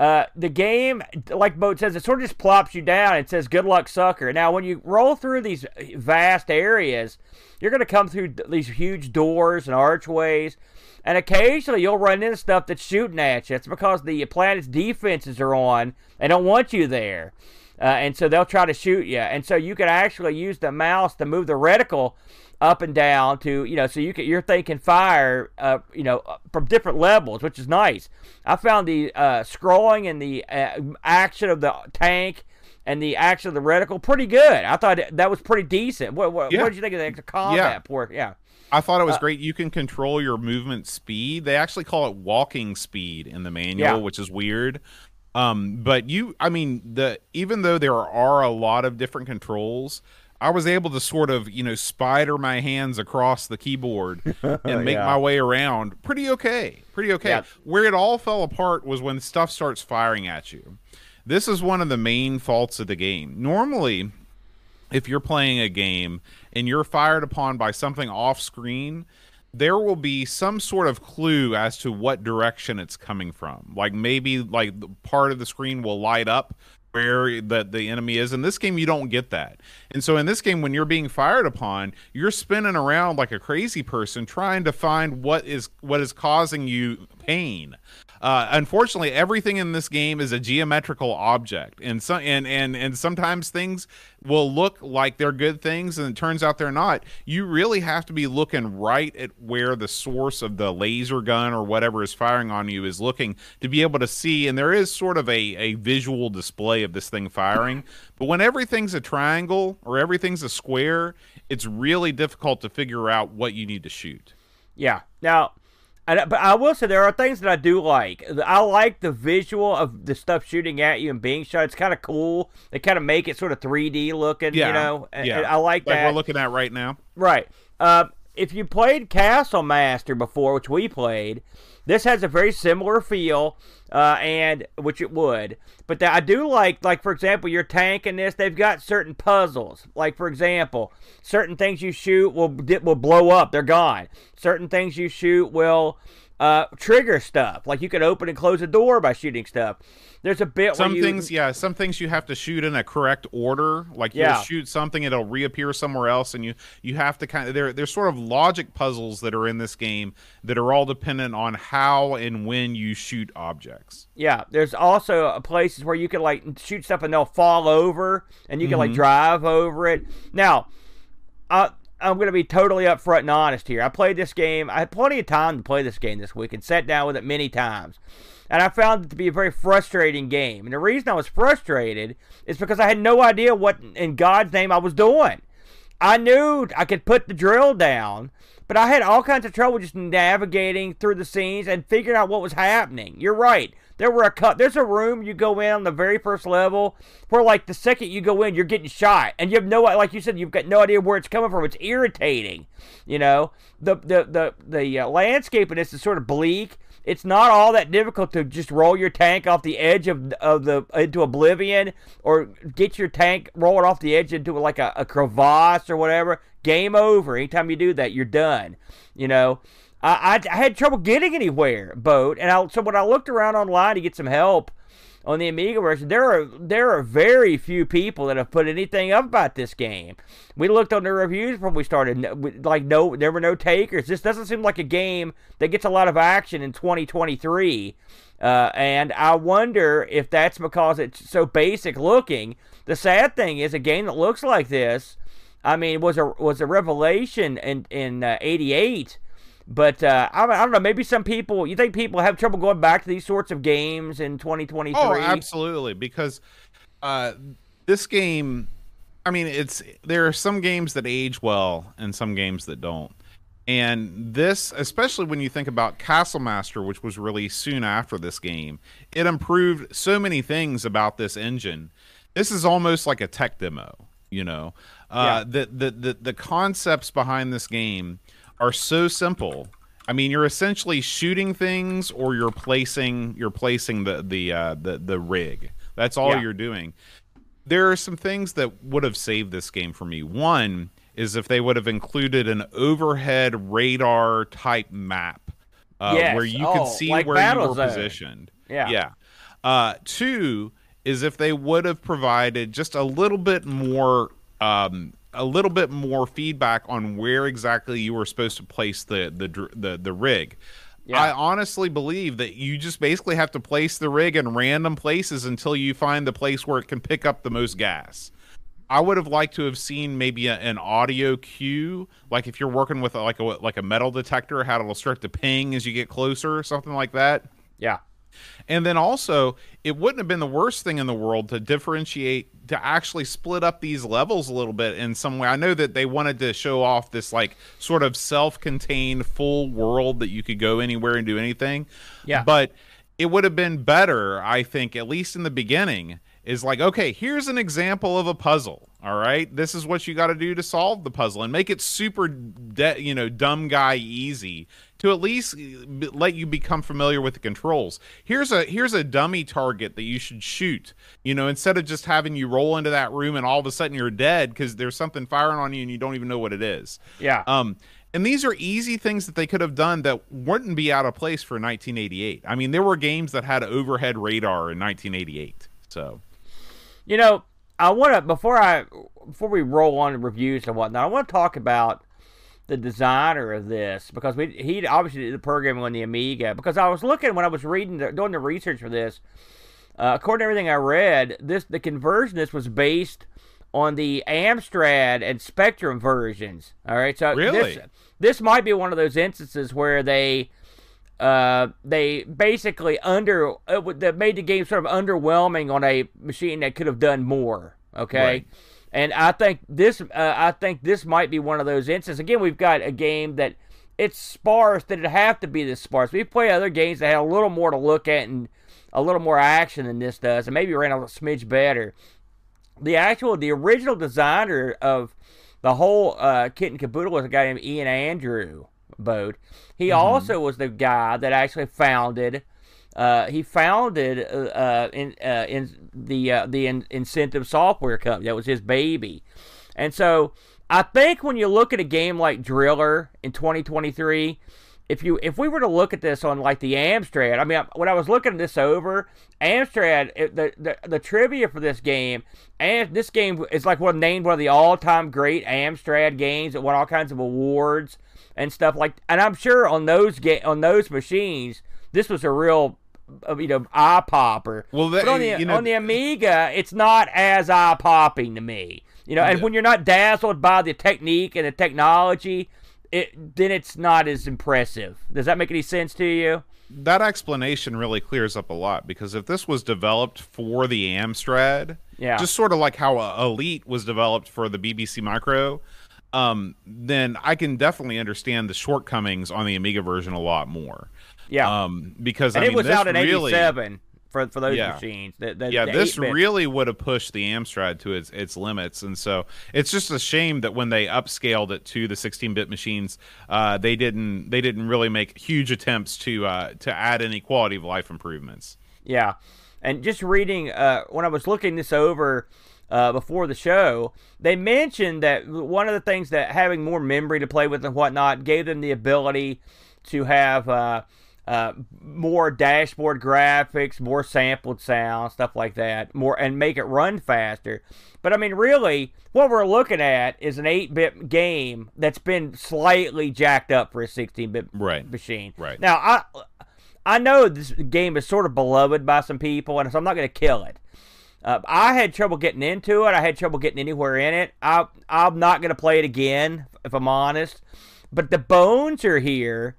Uh, the game, like Boat says, it sort of just plops you down and says "Good luck, sucker." Now, when you roll through these vast areas, you're going to come through these huge doors and archways, and occasionally you'll run into stuff that's shooting at you. It's because the planet's defenses are on; they don't want you there, uh, and so they'll try to shoot you. And so you can actually use the mouse to move the reticle up and down to you know so you can you're thinking fire uh, you know uh, from different levels which is nice i found the uh, scrolling and the uh, action of the tank and the action of the reticle pretty good i thought that was pretty decent what, what, Yeah. what did you think of the combat Yeah. port yeah I thought it Uh, was great. You can control your movement speed. They actually call it walking speed in the manual, Yeah. which is weird. Um, but you, I mean, the even though there are a lot of different controls, I was able to sort of, you know, spider my hands across the keyboard [LAUGHS] and make Yeah. my way around pretty okay. Pretty okay. Yeah. Where it all fell apart was when stuff starts firing at you. This is one of the main faults of the game. Normally, if you're playing a game and you're fired upon by something off screen, there will be some sort of clue as to what direction it's coming from. Like maybe like part of the screen will light up where the the enemy is. In this game you don't get that. And so in this game when you're being fired upon, you're spinning around like a crazy person trying to find what is what is causing you pain. Uh, unfortunately, everything in this game is a geometrical object, and so and and and sometimes things will look like they're good things, and it turns out they're not. You really have to be looking right at where the source of the laser gun or whatever is firing on you is looking to be able to see. And there is sort of a a visual display of this thing firing, but when everything's a triangle or everything's a square, it's really difficult to figure out what you need to shoot. Yeah. Now, and, but I will say there are things that I do like. I like the visual of the stuff shooting at you and being shot. It's kind of cool. They kind of make it sort of 3D looking. Yeah, You know. Yeah. and I like, Like that. we're looking at right now. Right. Uh, if you played Castle Master before, which we played, this has a very similar feel, uh, and which it would. But that I do like, like for example, your tank in this, they've got certain puzzles. Like for example, certain things you shoot will will blow up; they're gone. Certain things you shoot will uh, trigger stuff. Like you can open and close a door by shooting stuff. There's a bit some where you, things yeah some things you have to shoot in a correct order like you'll shoot something it'll reappear somewhere else and you you have to kind of there there's sort of logic puzzles that are in this game that are all dependent on how and when you shoot objects Yeah, there's also uh, places where you can like shoot stuff and they'll fall over, and you can like drive over it. Now, I, I'm going to be totally upfront and honest here. I played this game. I had plenty of time to play this game this week and sat down with it many times. And I found it to be a very frustrating game. And the reason I was frustrated is because I had no idea what in God's name I was doing. I knew I could put the drill down, but I had all kinds of trouble just navigating through the scenes and figuring out what was happening. You're right. There were a cut. There's a room you go in on the very first level where, like, the second you go in, you're getting shot, and you have no, like you said, you've got no idea where it's coming from. It's irritating. You know, the the the the uh, landscape in this is sort of bleak. It's not all that difficult to just roll your tank off the edge of of the into oblivion, or get your tank roll it off the edge into like a, a crevasse or whatever. Game over. Anytime you do that, you're done. You know. I, I, had trouble getting anywhere, boat, and I, so when I looked around online to get some help on the Amiga version, there are there are very few people that have put anything up about this game. We looked on the reviews before we started, like no, there were no takers. This doesn't seem like a game that gets a lot of action in 2023, uh, and I wonder if that's because it's so basic looking. The sad thing is, a game that looks like this, I mean, was a was a revelation in in uh, '88. But uh, I, I don't know. Maybe some people. You think people have trouble going back to these sorts of games in 2023? oh absolutely because uh this game i mean it's there are some games that age well and some games that don't And this, especially when you think about Castle Master, which was released soon after this game, it improved so many things about this engine. This is almost like a tech demo, you know. Uh, the, the the the concepts behind this game are so simple. I mean, you're essentially shooting things, or you're placing you're placing the the uh, the the rig. That's all Yeah. you're doing. There are some things that would have saved this game for me. One is if they would have included an overhead radar type map uh, Yes. where you Oh, could see like where you were Zone. positioned. Yeah. Yeah. Uh, two is if they would have provided just a little bit more, um, a little bit more feedback on where exactly you were supposed to place the the the, the rig. Yeah. I honestly believe that you just basically have to place the rig in random places until you find the place where it can pick up the most gas. I would have liked to have seen maybe a, an audio cue, like if you're working with like a like a metal detector, how it'll start to ping as you get closer, or something like that. Yeah. And then also, it wouldn't have been the worst thing in the world to differentiate, to actually split up these levels a little bit in some way. I know that they wanted to show off this, like, sort of self contained full world that you could go anywhere and do anything. Yeah. But it would have been better, I think, at least in the beginning, is like, okay, here's an example of a puzzle. All right, this is what you got to do to solve the puzzle, and make it super, de- you know, dumb guy easy to at least b- let you become familiar with the controls. Here's a here's a dummy target that you should shoot. You know, instead of just having you roll into that room and all of a sudden you're dead because there's something firing on you and you don't even know what it is. Yeah. Um, and these are easy things that they could have done that wouldn't be out of place for 1988. I mean, there were games that had overhead radar in 1988. So, You know, I want to before I before we roll on to reviews and whatnot. I want to talk about the designer of this because we he obviously did the programming on the Amiga. Because I was looking when I was reading the, doing the research for this. Uh, according to everything I read, this the conversion this was based on the Amstrad and Spectrum versions. All right, so Really? this this might be one of those instances where they uh, they basically under uh, w- that made the game sort of underwhelming on a machine that could have done more. Okay, Right. and I think this uh, I think this might be one of those instances. Again, we've got a game that it's sparse that it have to be this sparse. We've played other games that had a little more to look at and a little more action than this does, and maybe ran a smidge better. The actual the original designer of the whole uh, kit and caboodle was a guy named Ian Andrew Bode. He also was the guy that actually founded. Uh, he founded uh, uh, in uh, in the uh, the in- incentive software company. That was his baby, and so I think when you look at a game like Driller in 2023, if you if we were to look at this on like the Amstrad, I mean, when I was looking this over, Amstrad, the, the the trivia for this game, and this game is like one named one of the all time great Amstrad games that won all kinds of awards and stuff like. And I'm sure on those ga- on those machines, this was a real. uh, You know, eye popper. Well, that- on the you know- on the Amiga, it's not as eye popping to me. You know, and Yeah. when you're not dazzled by the technique and the technology, it then it's not as impressive. Does that make any sense to you? that explanation really clears up a lot because if this was developed for the Amstrad, Yeah. just sort of like how Elite was developed for the BBC Micro, um, then I can definitely understand the shortcomings on the Amiga version a lot more. Yeah. Um, because and I it mean, was this out in really, '87 for for those Yeah. machines. The, the, yeah, the this really would have pushed the Amstrad to its its limits, and so it's just a shame that when they upscaled it to the 16-bit machines, uh, they didn't they didn't really make huge attempts to uh, to add any quality of life improvements. Yeah, and just reading uh, when I was looking this over uh, before the show, they mentioned that one of the things that having more memory to play with and whatnot gave them the ability to have uh, uh, more dashboard graphics, more sampled sound, stuff like that, more and make it run faster. But I mean, really, what we're looking at is an 8-bit game that's been slightly jacked up for a 16-bit Right. machine. Right. Now, I I know this game is sort of beloved by some people, and so I'm not going to kill it. Uh, I had trouble getting into it. I had trouble getting anywhere in it. I, I'm not going to play it again, if I'm honest. But the bones are here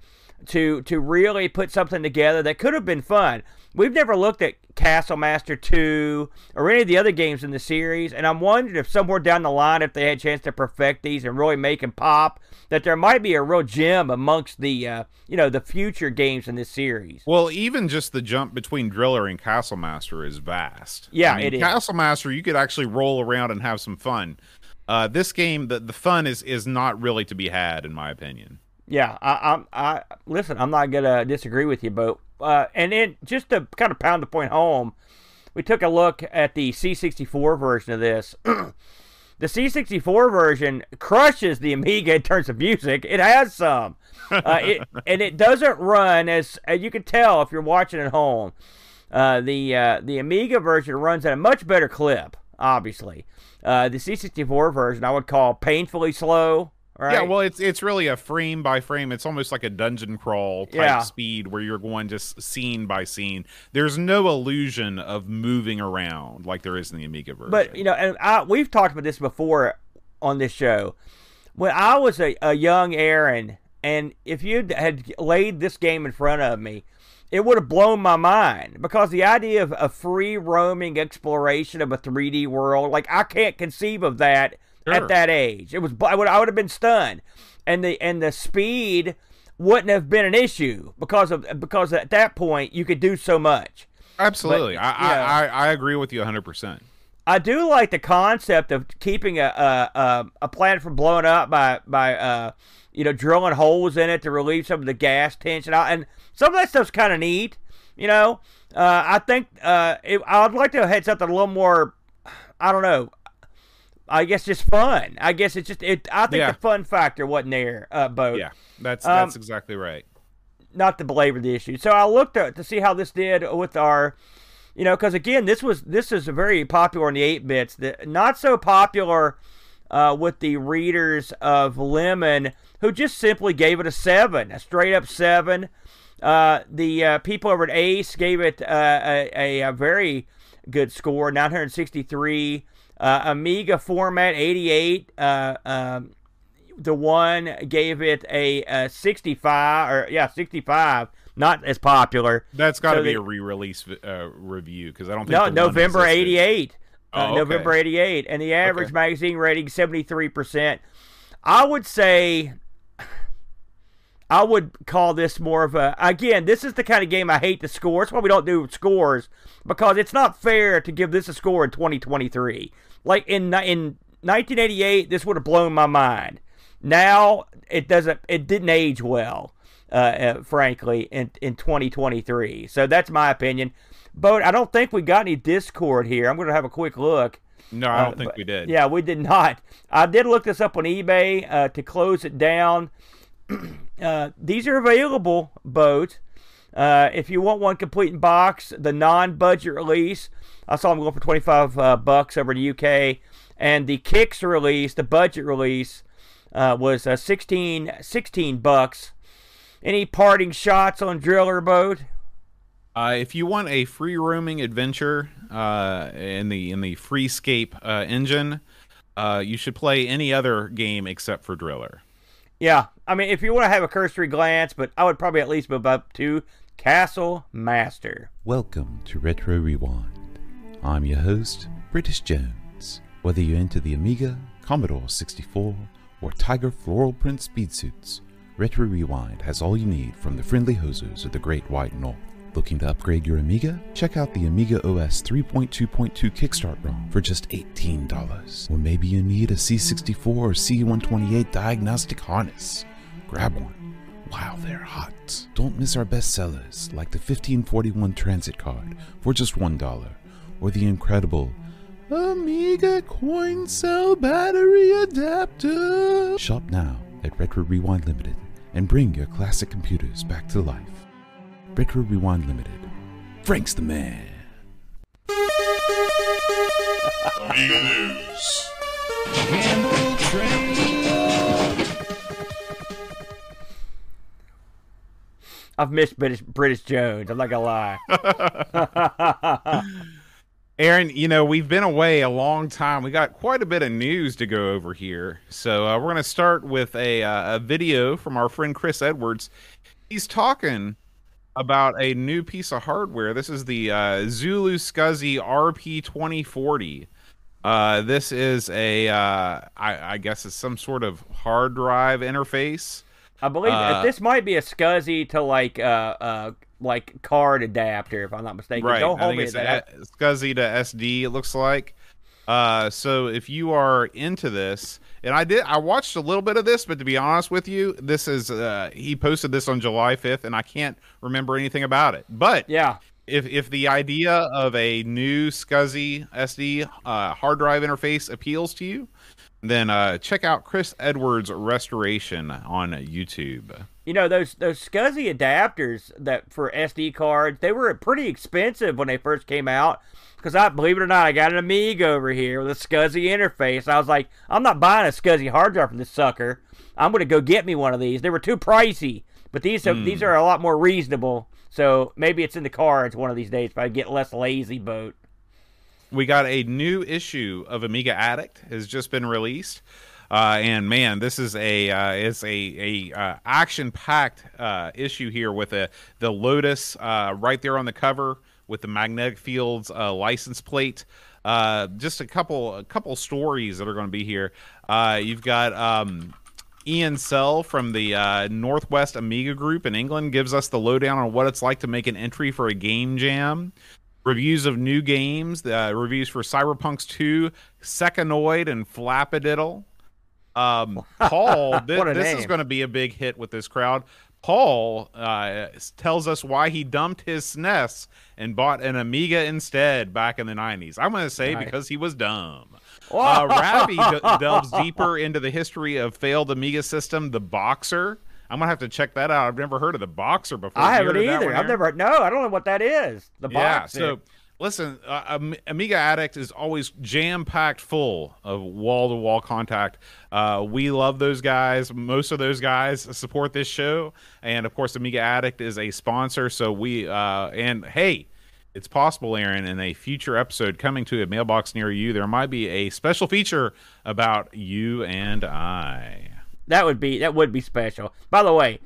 to to really put something together that could have been fun. we've never looked at Castle Master 2 or any of the other games in the series, and I'm wondering if somewhere down the line, if they had a chance to perfect these and really make them pop, that there might be a real gem amongst the uh, you know the future games in this series. Well, even just the jump between Driller and Castle Master is vast. Yeah, I mean, it is. Castle Master, you could actually roll around and have some fun. Uh, this game, the the fun is is not really to be had, in my opinion. Yeah, I, I'm. I listen. I'm not gonna disagree with you, but uh, and then just to kind of pound the point home, we took a look at the C64 version of this. [CLEARS THROAT] the C64 version crushes the Amiga in terms of music. It has some, [LAUGHS] uh, it, and it doesn't run as, as you can tell if you're watching at home. Uh, the uh, the Amiga version runs at a much better clip. Obviously, uh, the C64 version I would call painfully slow. Right? Yeah, well, it's it's really a frame by frame. It's almost like a dungeon crawl type Yeah. speed where you're going just scene by scene. There's no illusion of moving around like there is in the Amiga version. But you know, and I, we've talked about this before on this show. When I was a, a young Aaron, and if you had laid this game in front of me, it would have blown my mind because the idea of a free roaming exploration of a 3D world, like I can't conceive of that Sure. at that age. It was I would I would have been stunned, and the and the speed wouldn't have been an issue because of because at that point you could do so much. Absolutely, but, I. I, I I agree with you 100. percent I do like the concept of keeping a a, a, a planet from blowing up by by uh, you know drilling holes in it to relieve some of the gas tension out, and some of that stuff's kind of neat. You know, uh, I think uh, it, I'd like to have had something a little more. I don't know. I guess just fun. I guess it's just it. I think Yeah. the fun factor wasn't there, uh, boat. Yeah, that's Um, that's exactly right. not to belabor the issue. So I looked at to see how this did with our, you know, because again, this was this is very popular in the eight bits. The, not so popular uh, with the readers of Lemon, who just simply gave it a seven, a straight up seven. Uh, the uh, people over at Ace gave it uh, a, a, a very good score, 963. Uh, Amiga format, 88. Uh, um, the one gave it a, a 65 or yeah 65 not as popular That's got to so be they- a re-release uh, review because I don't think no november existed. 88 Oh, uh, okay. november 88 and the average Okay. magazine rating 73% i would say i would call this more of a again this is the kind of game i hate to score that's why we don't do scores because it's not fair to give this a score in 2023 like in in 1988 this would have blown my mind. Now it doesn't it didn't age well uh, uh, frankly in in 2023 so that's my opinion. But i don't think we got any discord here. I'm going to have a quick look. No, I don't uh, think but- we did. yeah we did not. I did look this up on ebay uh, to close it down. [CLEARS THROAT] Uh, these are available boat uh, if you want one complete in box the non-budget release i saw them going for 25 uh, bucks over in the uk and the kicks release the budget release uh, was uh, 16 16 bucks. Any parting shots on driller boat? Uh, if you want a free roaming adventure uh, in the in the Freescape uh, engine, uh, you should play any other game except for Driller. Yeah, I mean, if you want to have a cursory glance, but I would probably at least move up to Castle Master. Welcome to Retro Rewind. I'm your host, British Jones. Whether you're into the Amiga, Commodore 64, or Tiger floral print speed suits, Retro Rewind has all you need from the friendly hosers of the Great White North. Looking to upgrade your Amiga? Check out the Amiga OS 3.2.2 Kickstart ROM for just $18. Or maybe you need a C64 or C128 diagnostic harness. Grab one while they're hot. Don't miss our bestsellers like the 1541 Transit Card for just $1, or the incredible Amiga Coin Cell Battery Adapter. Shop now at Retro Rewind Limited and bring your classic computers back to life. Retro Rewind Limited. Frank's the man. Amiga News. I've missed British, British Jones. I'm not gonna lie. [LAUGHS] Aaron, you know, we've been away a long time. We got quite a bit of news to go over here. So uh, we're to start with a, uh, a video from our friend Chris Edwards. He's talking about a new piece of hardware. This is the uh, ZuluSCSI RP2040. Uh, this is a, uh, I, I guess it's some sort of hard drive interface. I believe Uh, this might be a SCSI to like uh uh like card adapter, if I'm not mistaken. Right. Don't hold me it's to that. a, SCSI to SD. It looks like. Uh, so if you are into this, and I did, I watched a little bit of this, but to be honest with you, this is uh, he posted this on July 5th, and I can't remember anything about it. But Yeah. if if the idea of a new SCSI SD uh, hard drive interface appeals to you, then uh, check out Chris Edwards Restoration on YouTube. You know those those SCSI adapters that for SD cards, they were pretty expensive when they first came out. Because I believe it or not, I got an Amiga over here with a SCSI interface. I was like, I'm not buying a SCSI hard drive from this sucker. I'm gonna go get me one of these. They were too pricey, but these are, these are a lot more reasonable. So maybe it's in the cards one of these days if I get less lazy boat. We got a new issue of Amiga Addict has just been released. Uh, and man, this is a uh, it's a a uh, action packed uh, issue here with a the Lotus uh, right there on the cover with the magnetic fields uh, license plate. Just a couple a couple stories that are going to be here. You've got um, Ian Sell from the uh, Northwest Amiga Group in England gives us the lowdown on what it's like to make an entry for a game jam. Reviews of new games, uh, reviews for Cyberpunks 2, Secondoid, and Flapadiddle. Um, [LAUGHS] Paul, a this is going to be a big hit with this crowd. Paul uh, tells us why he dumped his SNES and bought an Amiga instead back in the 90s. I'm going to say because he was dumb. Uh, d- [LAUGHS] delves deeper into the history of failed Amiga system, the Boxer. I'm gonna have to check that out. I've never heard of the Boxer before. I haven't heard of that either. I've never. No, I don't know what that is. The boxer. Yeah. box. So listen, uh, Amiga Addict is always jam packed full of wall to wall contact. Uh, we love those guys. Most of those guys support this show, and of course, Amiga Addict is a sponsor. So we uh, and hey. It's possible, Aaron, in a future episode coming to a mailbox near you, there might be a special feature about you and I. That would be that would be special. By the way,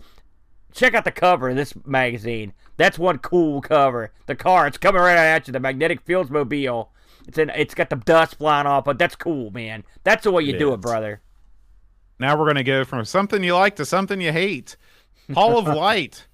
check out the cover of this magazine. That's one cool cover. The car, it's coming right at you. The magnetic fields mobile. It's in. It's got the dust flying off, but that's cool, man. That's the way you It do is. it, brother. Now we're going to go from something you like to something you hate. Hall of [LAUGHS] Light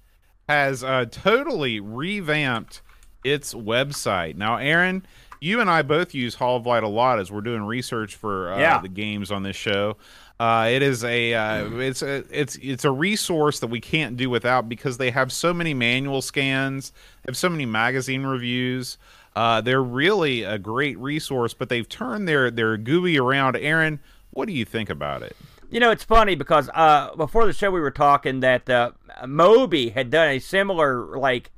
has uh, totally revamped its website. Now, Aaron, you and I both use Hall of Light a lot as we're doing research for uh, Yeah. the games on this show. Uh, it is a uh, it's a it's it's a resource that we can't do without because they have so many manual scans, have so many magazine reviews. Uh, they're really a great resource, but they've turned their their GUI around. Aaron, what do you think about it? You know, it's funny because uh, before the show we were talking that uh, Moby had done a similar like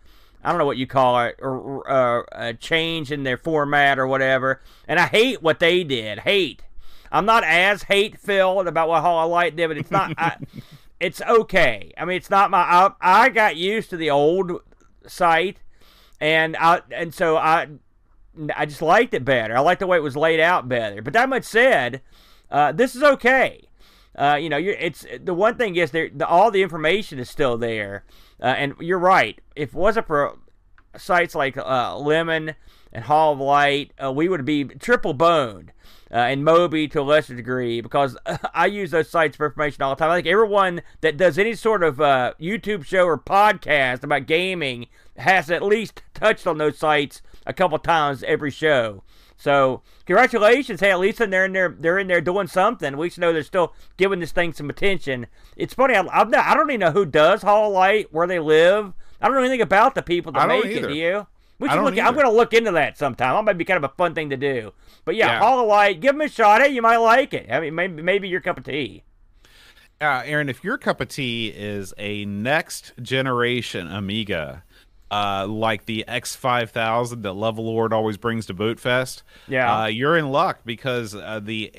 I don't know what you call it or uh, a change in their format or whatever, and I hate what they did. Hate. I'm not as hate filled about what Hall of Light did, but it's not. I, [LAUGHS] it's okay. I mean, it's not my. I, I got used to the old site, and I and so I I just liked it better. I liked the way it was laid out better. But that much said, uh, this is okay. Uh, you know, you're, it's the one thing is there. The, all the information is still there, uh, and you're right. If it wasn't for sites like uh, Lemon and Hall of Light, uh, we would be triple boned. Uh, and Moby to a lesser degree because [LAUGHS] I use those sites for information all the time. I think everyone that does any sort of uh, YouTube show or podcast about gaming has at least touched on those sites a couple times every show. So congratulations! Hey, at least in there, in there, they're in there doing something. We should know they're still giving this thing some attention. It's funny. I, not, I don't even know who does Hall of Light, where they live. I don't know anything about the people that make it. Do you? We I look. I'm going to look into that sometime. That might be kind of a fun thing to do. But yeah, Yeah. Hall of Light, give them a shot. Hey, you might like it. I mean, maybe maybe your cup of tea. Uh, Aaron, if your cup of tea is a next generation Amiga, uh, like the X5000 that Level Lord always brings to Boatfest, Yeah. uh, you're in luck because uh, the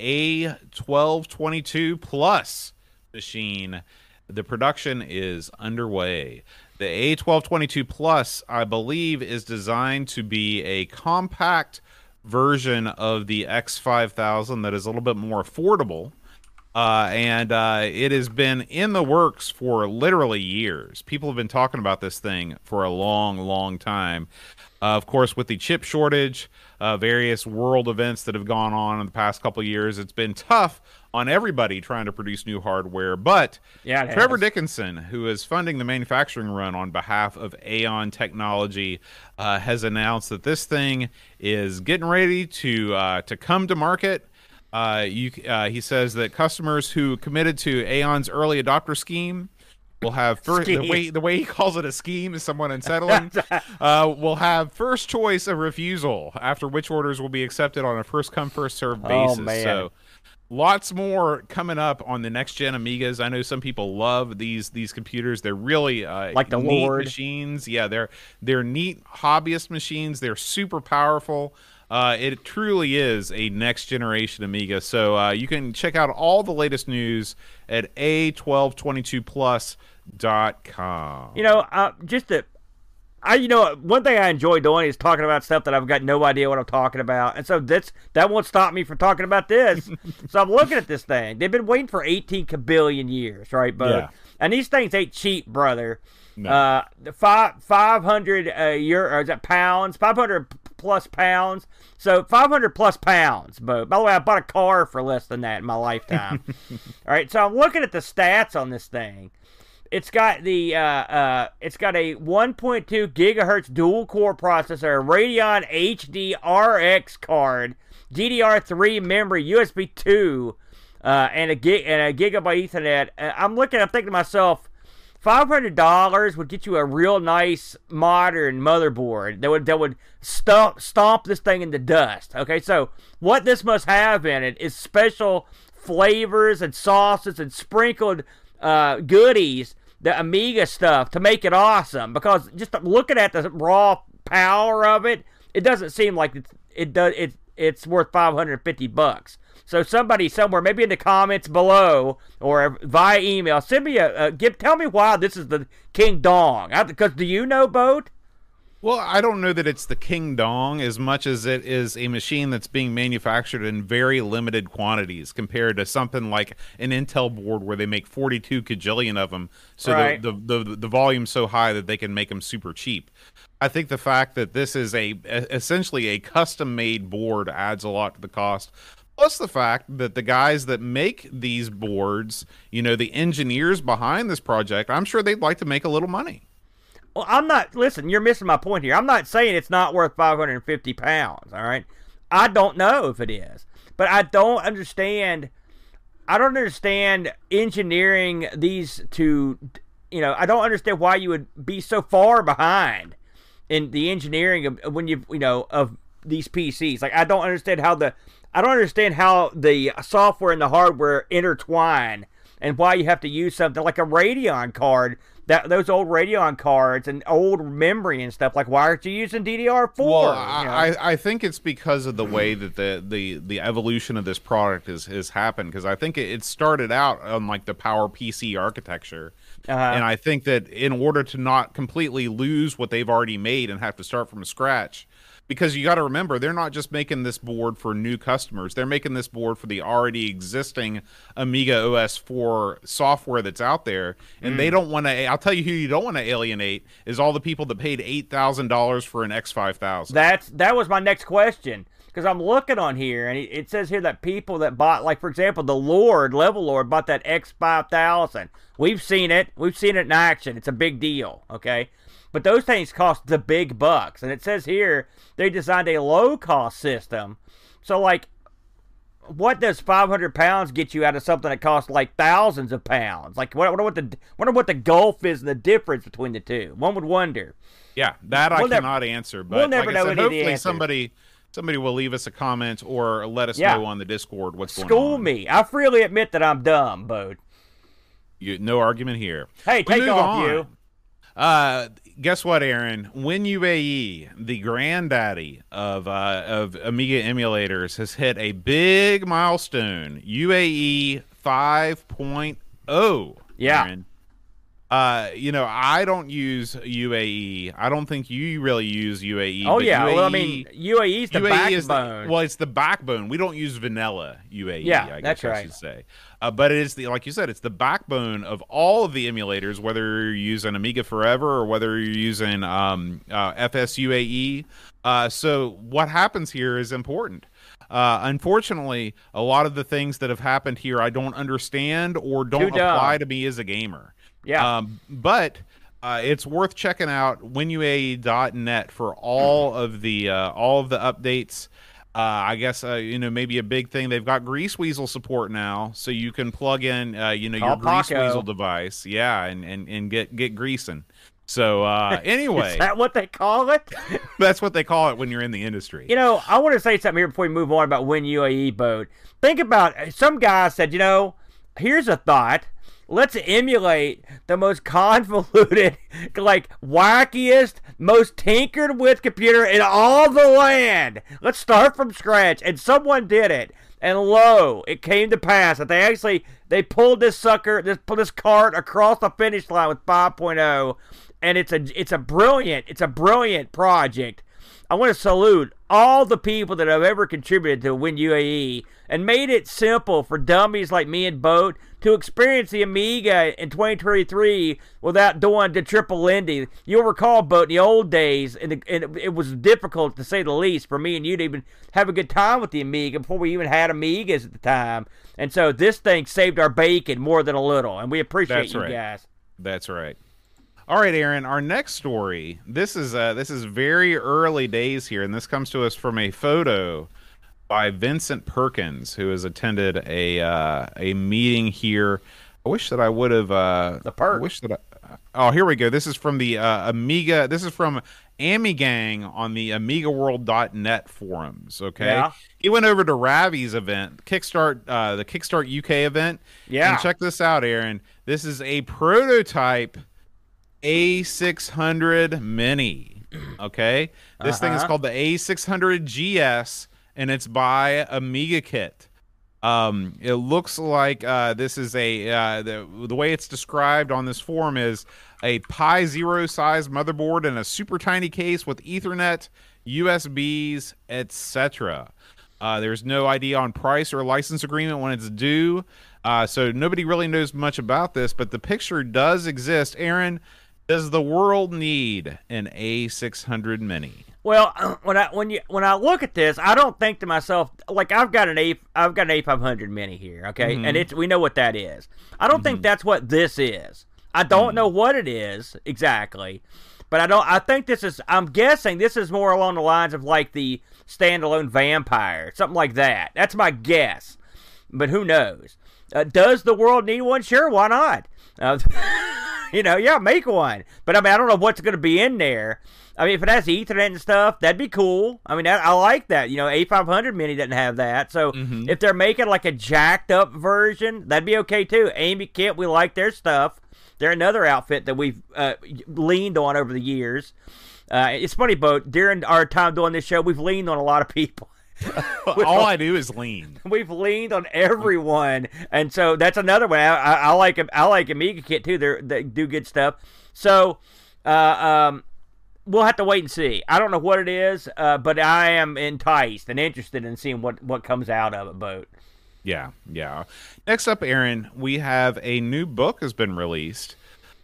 A1222 Plus machine, the production is underway. The A1222 Plus, I believe, is designed to be a compact version of the X5000 that is a little bit more affordable. Uh, and uh, it has been in the works for literally years. People have been talking about this thing for a long, long time. Uh, of course, with the chip shortage, uh, various world events that have gone on in the past couple years, it's been tough on everybody trying to produce new hardware. But Yeah, Trevor has. Dickinson, who is funding the manufacturing run on behalf of Aeon Technology, uh, has announced that this thing is getting ready to uh, to come to market. Uh, you, uh, he says that customers who committed to Aeon's early adopter scheme will have first the way the way he calls it a scheme is somewhat unsettling. [LAUGHS] uh, will have first choice of refusal, after which orders will be accepted on a first come first served Oh, basis. man. So lots more coming up on the next gen Amigas. I know some people love these these computers. They're really uh, Like the neat Lord. machines. Yeah, they're they're neat hobbyist machines. They're super powerful. Uh, it truly is a next generation Amiga. So uh, you can check out all the latest news at a1222plus.com. You know, uh, just that. I, you know, one thing I enjoy doing is talking about stuff that I've got no idea what I'm talking about, and so that's that won't stop me from talking about this. [LAUGHS] so I'm looking at this thing. They've been waiting for 18 billion years, right, bud? Yeah. And these things ain't cheap, brother. No. Uh, the five five hundred uh, euro, or is that pounds? Five hundred plus pounds. So five hundred plus pounds. But by the way, I bought a car for less than that in my lifetime. [LAUGHS] All right, so I'm looking at the stats on this thing. It's got the uh, uh, it's got a 1.2 gigahertz dual core processor, a Radeon HD RX card, DDR3 memory, USB 2, uh, and a gig and a gigabyte Ethernet. Uh, I'm looking, I'm thinking to myself, five hundred dollars would get you a real nice modern motherboard that would that would stomp stomp this thing into dust. Okay, so what this must have in it is special flavors and sauces and sprinkled uh, goodies, the Amiga stuff to make it awesome. Because just looking at the raw power of it, it doesn't seem like it's, it does it it's worth 550 bucks. So somebody somewhere, maybe in the comments below or via email, send me a, a give. Tell me why this is the King Dong. Because do you know, Boat? Well, I don't know that it's the King Dong as much as it is a machine that's being manufactured in very limited quantities compared to something like an Intel board where they make 42 kajillion of them. So Right. the, the, the, the volume's so high that they can make them super cheap. I think the fact that this is a essentially a custom made board adds a lot to the cost. Plus the fact that the guys that make these boards, you know, the engineers behind this project, I'm sure they'd like to make a little money. Well, I'm not. Listen, you're missing my point here. I'm not saying it's not worth 550 pounds. All right, I don't know if it is, but I don't understand. I don't understand engineering these to. You know, I don't understand why you would be so far behind in the engineering of when you you know of these PCs. Like, I don't understand how the. I don't understand how the software and the hardware intertwine and why you have to use something like a Radeon card. That those old Radeon cards and old memory and stuff. Like, why aren't you using DDR4? Well, you know? I, I think it's because of the way that the, the, the evolution of this product has, has happened. Because I think it, it started out on like the Power PC architecture, Uh-huh. and I think that in order to not completely lose what they've already made and have to start from scratch, because you got to remember they're not just making this board for new customers; they're making this board for the already existing Amiga OS 4 software that's out there, and Mm. they don't want to. I'll tell you who you don't want to alienate is all the people that paid eight thousand dollars for an X five thousand. That's that was my next question because I'm looking on here and it, it says here that people that bought, like for example, the Lord Level Lord bought that X five thousand. We've seen it. We've seen it in action. It's a big deal. Okay. But those things cost the big bucks, and it says here they designed a low cost system. So, like, what does 500 pounds get you out of something that costs like thousands of pounds? Like, what, wonder what the wonder what the gulf is and the difference between the two. One would wonder. Yeah, that I We'll never- cannot answer. But we'll never like know I said, hopefully somebody somebody will leave us a comment or let us Yeah. know on the Discord what's going on. School me. I freely admit that I'm dumb, Bode. You, no argument here. Hey, We take off, on. you. Uh, guess what, Aaron? UAE, the granddaddy of uh, of Amiga emulators, has hit a big milestone. UAE 5.0. Yeah. Aaron. uh, you know, I don't use UAE. I don't think you really use UAE. Oh yeah, well I UAE mean UAE's the UAE is the, backbone. well, it's the backbone. We don't use vanilla UAE. Yeah, I guess that's I right. should say. Uh, but it is the like you said, it's the backbone of all of the emulators. Whether you're using Amiga Forever or whether you're using um, uh, FSUAE. Uh, so what happens here is important. Uh, unfortunately, a lot of the things that have happened here I don't understand or don't apply to me as a gamer. yeah, Um, but uh, it's worth checking out winuae.net for all of the uh, all of the updates. Uh, I guess uh, you know maybe a big thing they've got Greaseweazle support now, so you can plug in uh, you know your Call Greaseweazle device, yeah, and, and, and get get greasing. So uh, [LAUGHS] anyway, is that what they call it? [LAUGHS] that's what they call it when you're in the industry. You know, I want to say something here before we move on about Win UAE boat. Think about some guy said, you know, here's a thought. Let's emulate the most convoluted, [LAUGHS] like wackiest, most tinkered with computer in all the land. Let's start from scratch. And someone did it. And lo, it came to pass that they actually they pulled this sucker, this this cart across the finish line with 5.0, and it's a it's a brilliant it's a brilliant project. I want to salute all the people that have ever contributed to Win UAE and made it simple for dummies like me and Boat to experience the Amiga in 2023 without doing the triple Lindy. You'll recall, Boat, in the old days, and, the, and it, it was difficult to say the least for me and you to even have a good time with the Amiga before we even had Amigas at the time. And so this thing saved our bacon more than a little, and we appreciate That's you right. guys. That's right. All right, Aaron. Our next story. This is uh, this is very early days here, and this comes to us from a photo by Vincent Perkins, who has attended a uh, a meeting here. I wish that I would have. Uh, The perk. I wish that. I, oh, here we go. This is from the uh, Amiga. This is from Amigang on the AmigaWorld.net forums. Okay. Yeah. He went over to Ravi's event, Kickstart, uh, the Kickstart UK event. Yeah. And check this out, Aaron. This is a prototype A600 Mini. Okay. This thing is Uh-huh. called the A600 GS, and it's by Amiga Kit. Um, it looks like uh, this is a uh, the the way it's described on this forum is a Pi Zero size motherboard in a super tiny case with Ethernet, USBs, etc. Uh, there's no idea on price or license agreement when it's due, uh, so nobody really knows much about this. But the picture does exist. Aaron, does the world need an A600 Mini? Well, [CLEARS THROAT] when I when you when I look at this, I don't think to myself like I've got an A I've got an A five hundred mini here, okay, and it's we know what that is. I don't think that's what this is. I don't know what it is exactly, but I don't. I think this is. I'm guessing this is more along the lines of like the standalone vampire, something like that. That's my guess, but who knows? Uh, does the world need one? Sure, why not? Uh, [LAUGHS] [LAUGHS] you know, yeah, make one. But I mean, I don't know what's going to be in there. I mean, if it has Ethernet and stuff, that'd be cool. I mean, that, I like that. You know, A500 Mini doesn't have that. So if they're making like a jacked up version, that'd be okay too. Amy Kit, we like their stuff. They're another outfit that we've uh, leaned on over the years. Uh, it's funny, but during our time doing this show, we've leaned on a lot of [LAUGHS] people. [LAUGHS] All I do is lean. [LAUGHS] We've leaned on everyone, and so that's another one. I, I, I like I like Amiga Kit too. They're, they do good stuff. So, uh, um, we'll have to wait and see. I don't know what it is, uh, but I am enticed and interested in seeing what what comes out of it. Boat. Yeah, yeah. Next up, Aaron, we have a new book has been released.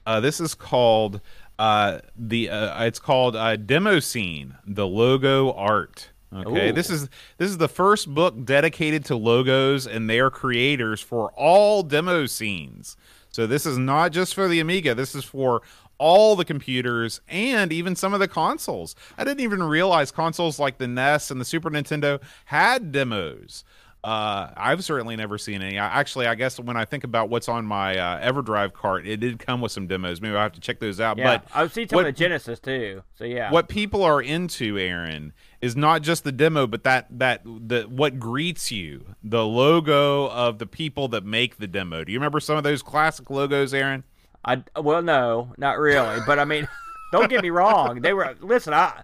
Uh, this is called uh, the uh, it's called uh, Demo Scene: The Logo Art. Okay, Ooh. this is this is the first book dedicated to logos and their creators for all demo scenes. So this is not just for the Amiga. This is for all the computers and even some of the consoles. I didn't even realize consoles like the NES and the Super Nintendo had demos. Uh, I've certainly never seen any. I, actually, I guess when I think about what's on my uh, EverDrive cart, it did come with some demos. Maybe I have to check those out. Yeah, But I've seen some what- of the Genesis too. So yeah, what people are into, Aaron, is not just the demo, but that that the what greets you, the logo of the people that make the demo. Do you remember some of those classic logos, Aaron? I well, no, not really. But I mean, [LAUGHS] don't get me wrong. They were listen. I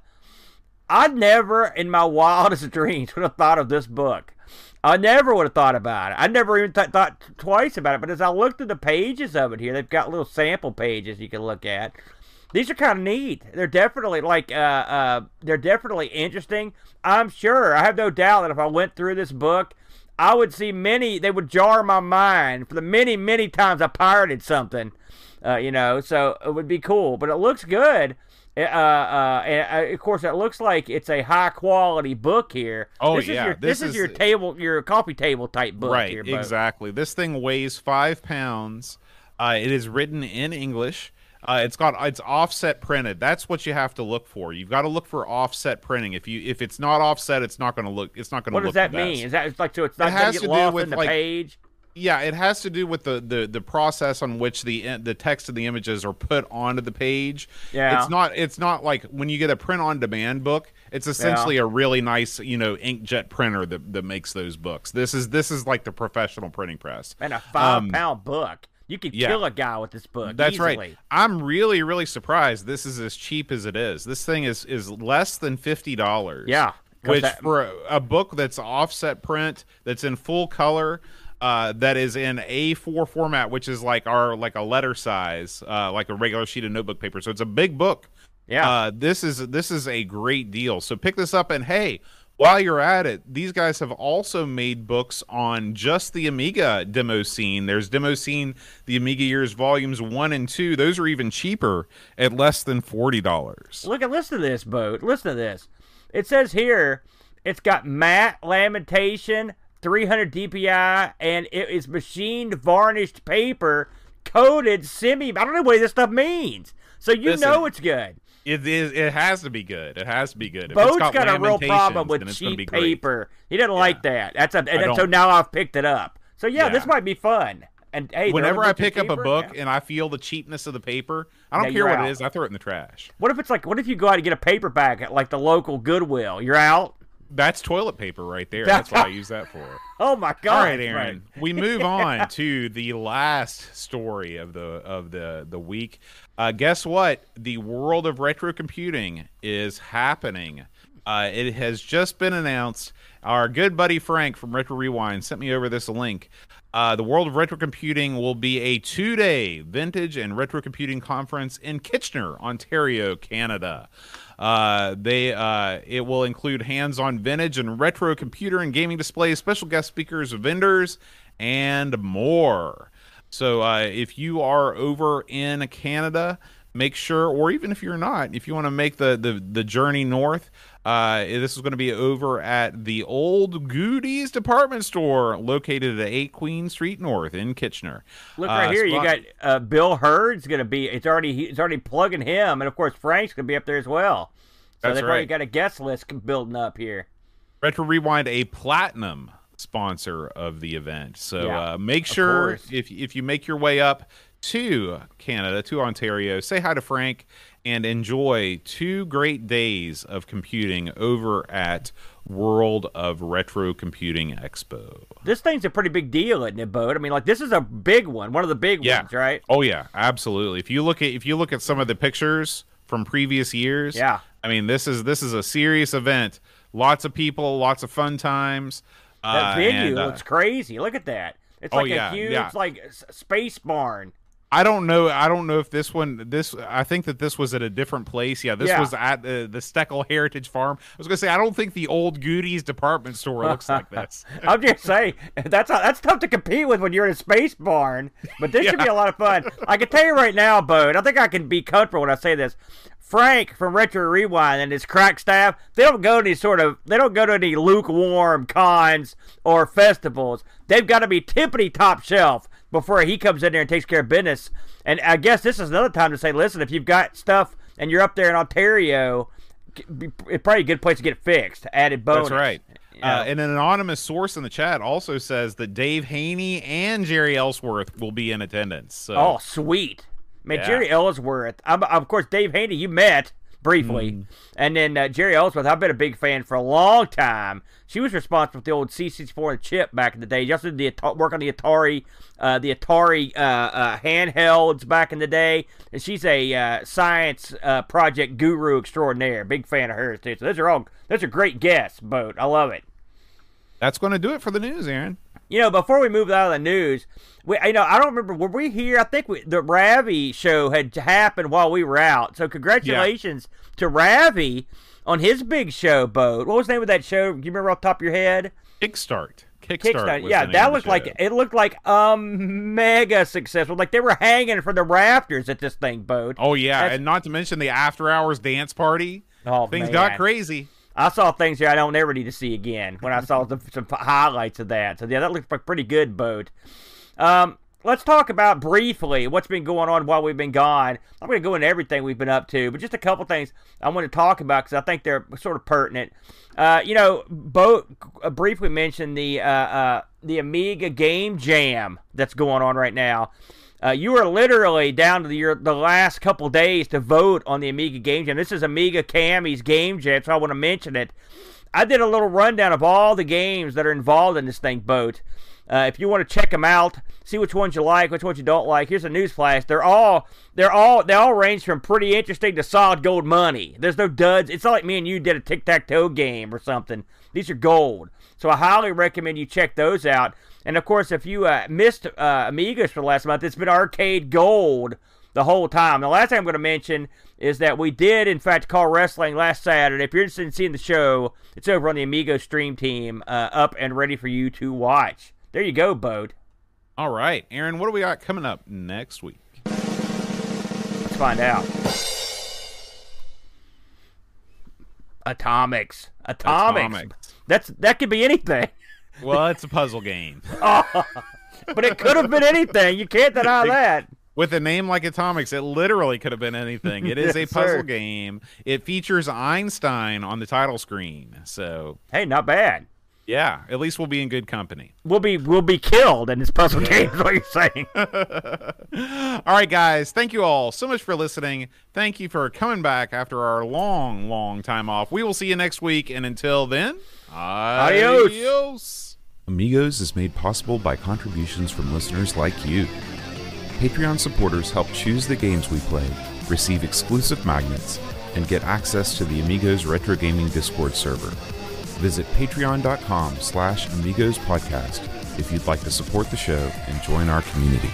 I never in my wildest [LAUGHS] dreams would have thought of this book. I never would have thought about it. I never even th- thought twice about it. But as I looked at the pages of it here, they've got little sample pages you can look at. These are kind of neat. They're definitely like uh, uh, they're definitely interesting. I'm sure. I have no doubt that if I went through this book, I would see many. They would jar my mind for the many, many times I pirated something. Uh, you know, so it would be cool. But it looks good. Uh, uh, and uh, of course, it looks like it's a high quality book here. Oh, this yeah, Is your, this this, is, is- your table, your coffee table type book right, here. Exactly. This thing weighs five pounds. Uh, it is written in English. Uh, it's got it's offset printed. That's what you have to look for. You've got to look for offset printing. If you if it's not offset, it's not going to look. It's not going to What look. does that mean? best. Is that it's like so? It's not It going has to do lost with, in the like- page. Yeah, it has to do with the, the the process on which the the text and the images are put onto the page. Yeah. It's not it's not like when you get a print on demand book, it's essentially a really nice, you know, inkjet printer that, that makes those books. This is this is like the professional printing press. And a five Um, pound book. You could yeah. kill a guy with this book. That's easily. right. I'm really really surprised this is as cheap as it is. This thing is is less than $50. Yeah, 'cause Which that- for a, a book that's offset print, that's in full color, uh, that is in A4 format, which is like our like a letter size, uh, like a regular sheet of notebook paper. So it's a big book. Yeah. Uh, this is this is a great deal. So pick this up and hey, while you're at it, these guys have also made books on just the Amiga demo scene. There's demo scene, the Amiga years volumes one and two. Those are even cheaper at less than forty dollars. Look at listen to this Bode. Listen to this. It says here it's got matte lamination, 300 DPI, and it is machined varnished paper, coated semi. I don't know what this stuff means. So you Listen, know it's good. It is. It has to be good. It has to be good. Bode's got, a real problem with then it's gonna be cheap paper. He didn't like that. That's a, and so now I've picked it up. So yeah, Yeah. this might be fun. And hey, Whenever I pick up a book Yeah. and I feel the cheapness of the paper, I don't Yeah, care what out. it is. I throw it in the trash. What if it's like? What if you go out and get a paperback at like the local Goodwill? You're out. That's toilet paper right there. That's what I use that for. [LAUGHS] Oh my god! All right, Aaron. We move [LAUGHS] on to the last story of the of the the week. Uh, guess what? The world of retro computing is happening. Uh, it has just been announced. Our good buddy Frank from Retro Rewind sent me over this link. Uh, the World of Retro Computing will be a two-day vintage and retro computing conference in Kitchener, Ontario, Canada. Uh, they uh, it will include hands-on vintage and retro computer and gaming displays, special guest speakers, vendors, and more. So uh, if you are over in Canada, make sure, or even if you're not, if you want to make the the, the journey north, uh, this is going to be over at the Old Goodies department store located at 8 Queen Street North in Kitchener. Look Uh, right here. You got uh, Bil Herd's gonna be. It's already. He's already plugging him, and of course Frank's gonna be up there as well. So That's they've already got a guest list building up here. Retro Rewind, a platinum sponsor of the event. So Yeah, uh, make sure if if you make your way up to Canada, to Ontario, say hi to Frank and enjoy two great days of computing over at World of Retro Computing Expo. This thing's a pretty big deal, isn't it, Bode? I mean, like this is a big one, one of the big Yeah. ones, right? Oh yeah, absolutely. If you look at if you look at some of the pictures from previous years, Yeah. I mean this is this is a serious event. Lots of people, lots of fun times. That uh, venue and, uh, looks crazy. Look at that. It's Oh, like yeah, a huge, yeah. like space barn. I don't know. I don't know if this one. This I think that this was at a different place. Yeah, this Yeah. was at the the Steckle Heritage Farm. I was gonna say I don't think the old Goodies department store looks [LAUGHS] like this. I'm just saying that's that's tough to compete with when you're in a space barn. But this should be a lot of fun. I can tell you right now, Bode. I think I can be comfortable when I say this. Frank from Retro Rewind and his crack staff, they don't go to any sort of, they don't go to any lukewarm cons or festivals. They've got to be tippity top shelf before he comes in there and takes care of business. And I guess this is another time to say, listen, if you've got stuff and you're up there in Ontario, it's probably a good place to get it fixed. Added bonus. That's right. You Uh, and an anonymous source in the chat also says that Dave Haynie and Jeri Ellsworth will be in attendance. So Oh, sweet. Man, Yeah. Jeri Ellsworth. I'm, of course, Dave Haynie, you met briefly. Mm. And then uh, Jeri Ellsworth, I've been a big fan for a long time. She was responsible for the old C64 and chip back in the day. Just did the work on the Atari, uh, the Atari uh, uh, handhelds back in the day. And she's a uh, science uh, project guru extraordinaire. Big fan of hers too. So those are all those are great guests, Bode. I love it. That's going to do it for the news, Aaron. You know, before we move out of the news, we, you know, I don't remember. Were we here? I think we, the Ravi show had happened while we were out. So congratulations to Ravi on his big show Bode. What was the name of that show? Do you remember off the top of your head? Kickstart. Kickstart. Kickstart. Yeah, that looked like it looked like um mega successful. Like they were hanging from the rafters at this thing Bode. Oh yeah, That's- and not to mention the after hours dance party. Oh, Things man. got crazy. I saw things here I don't ever need to see again when I saw the, [LAUGHS] some highlights of that. So yeah, that looks like a pretty good boat. Um, let's talk about briefly what's been going on while we've been gone. I'm going to go into everything we've been up to, but just a couple things I want to talk about because I think they're sort of pertinent. Uh, you know, Bo uh, briefly mentioned the uh, uh, the Amiga Game Jam that's going on right now. Uh, you are literally down to the, your, the last couple days to vote on the Amiga Game Jam. This is Amiga Cammy's Game Jam, so I want to mention it. I did a little rundown of all the games that are involved in this thing, Bode. Uh, if you want to check them out, see which ones you like, which ones you don't like. Here's a newsflash: they're all, they're all, they all range from pretty interesting to solid gold money. There's no duds. It's not like me and you did a tic tac toe game or something. These are gold, so I highly recommend you check those out. And of course, if you uh, missed uh, Amigas for the last month, it's been arcade gold the whole time. The last thing I'm going to mention is that we did, in fact, call wrestling last Saturday. If you're interested in seeing the show, it's over on the Amigo stream team, uh, up and ready for you to watch. There you go, Bode. All right, Aaron, what do we got coming up next week? Let's find out. Atomix. Atomix. Atomix. That's that could be anything, Well, it's a puzzle game. [LAUGHS] but it could have been anything. You can't deny that. With a name like Atomix, it literally could have been anything. It is [LAUGHS] a puzzle sir. game. It features Einstein on the title screen. So, Hey, not bad. yeah, at least we'll be in good company. We'll be we'll be killed in this puzzle game. Is what you're saying? [LAUGHS] All right, guys. Thank you all so much for listening. Thank you for coming back after our long, long time off. We will see you next week. And until then, Adios. adios. Amigos is made possible by contributions from listeners like you. Patreon supporters help choose the games we play, receive exclusive magnets, and get access to the Amigos Retro Gaming Discord server. Visit patreon.com slash amigos podcast if you'd like to support the show and join our community.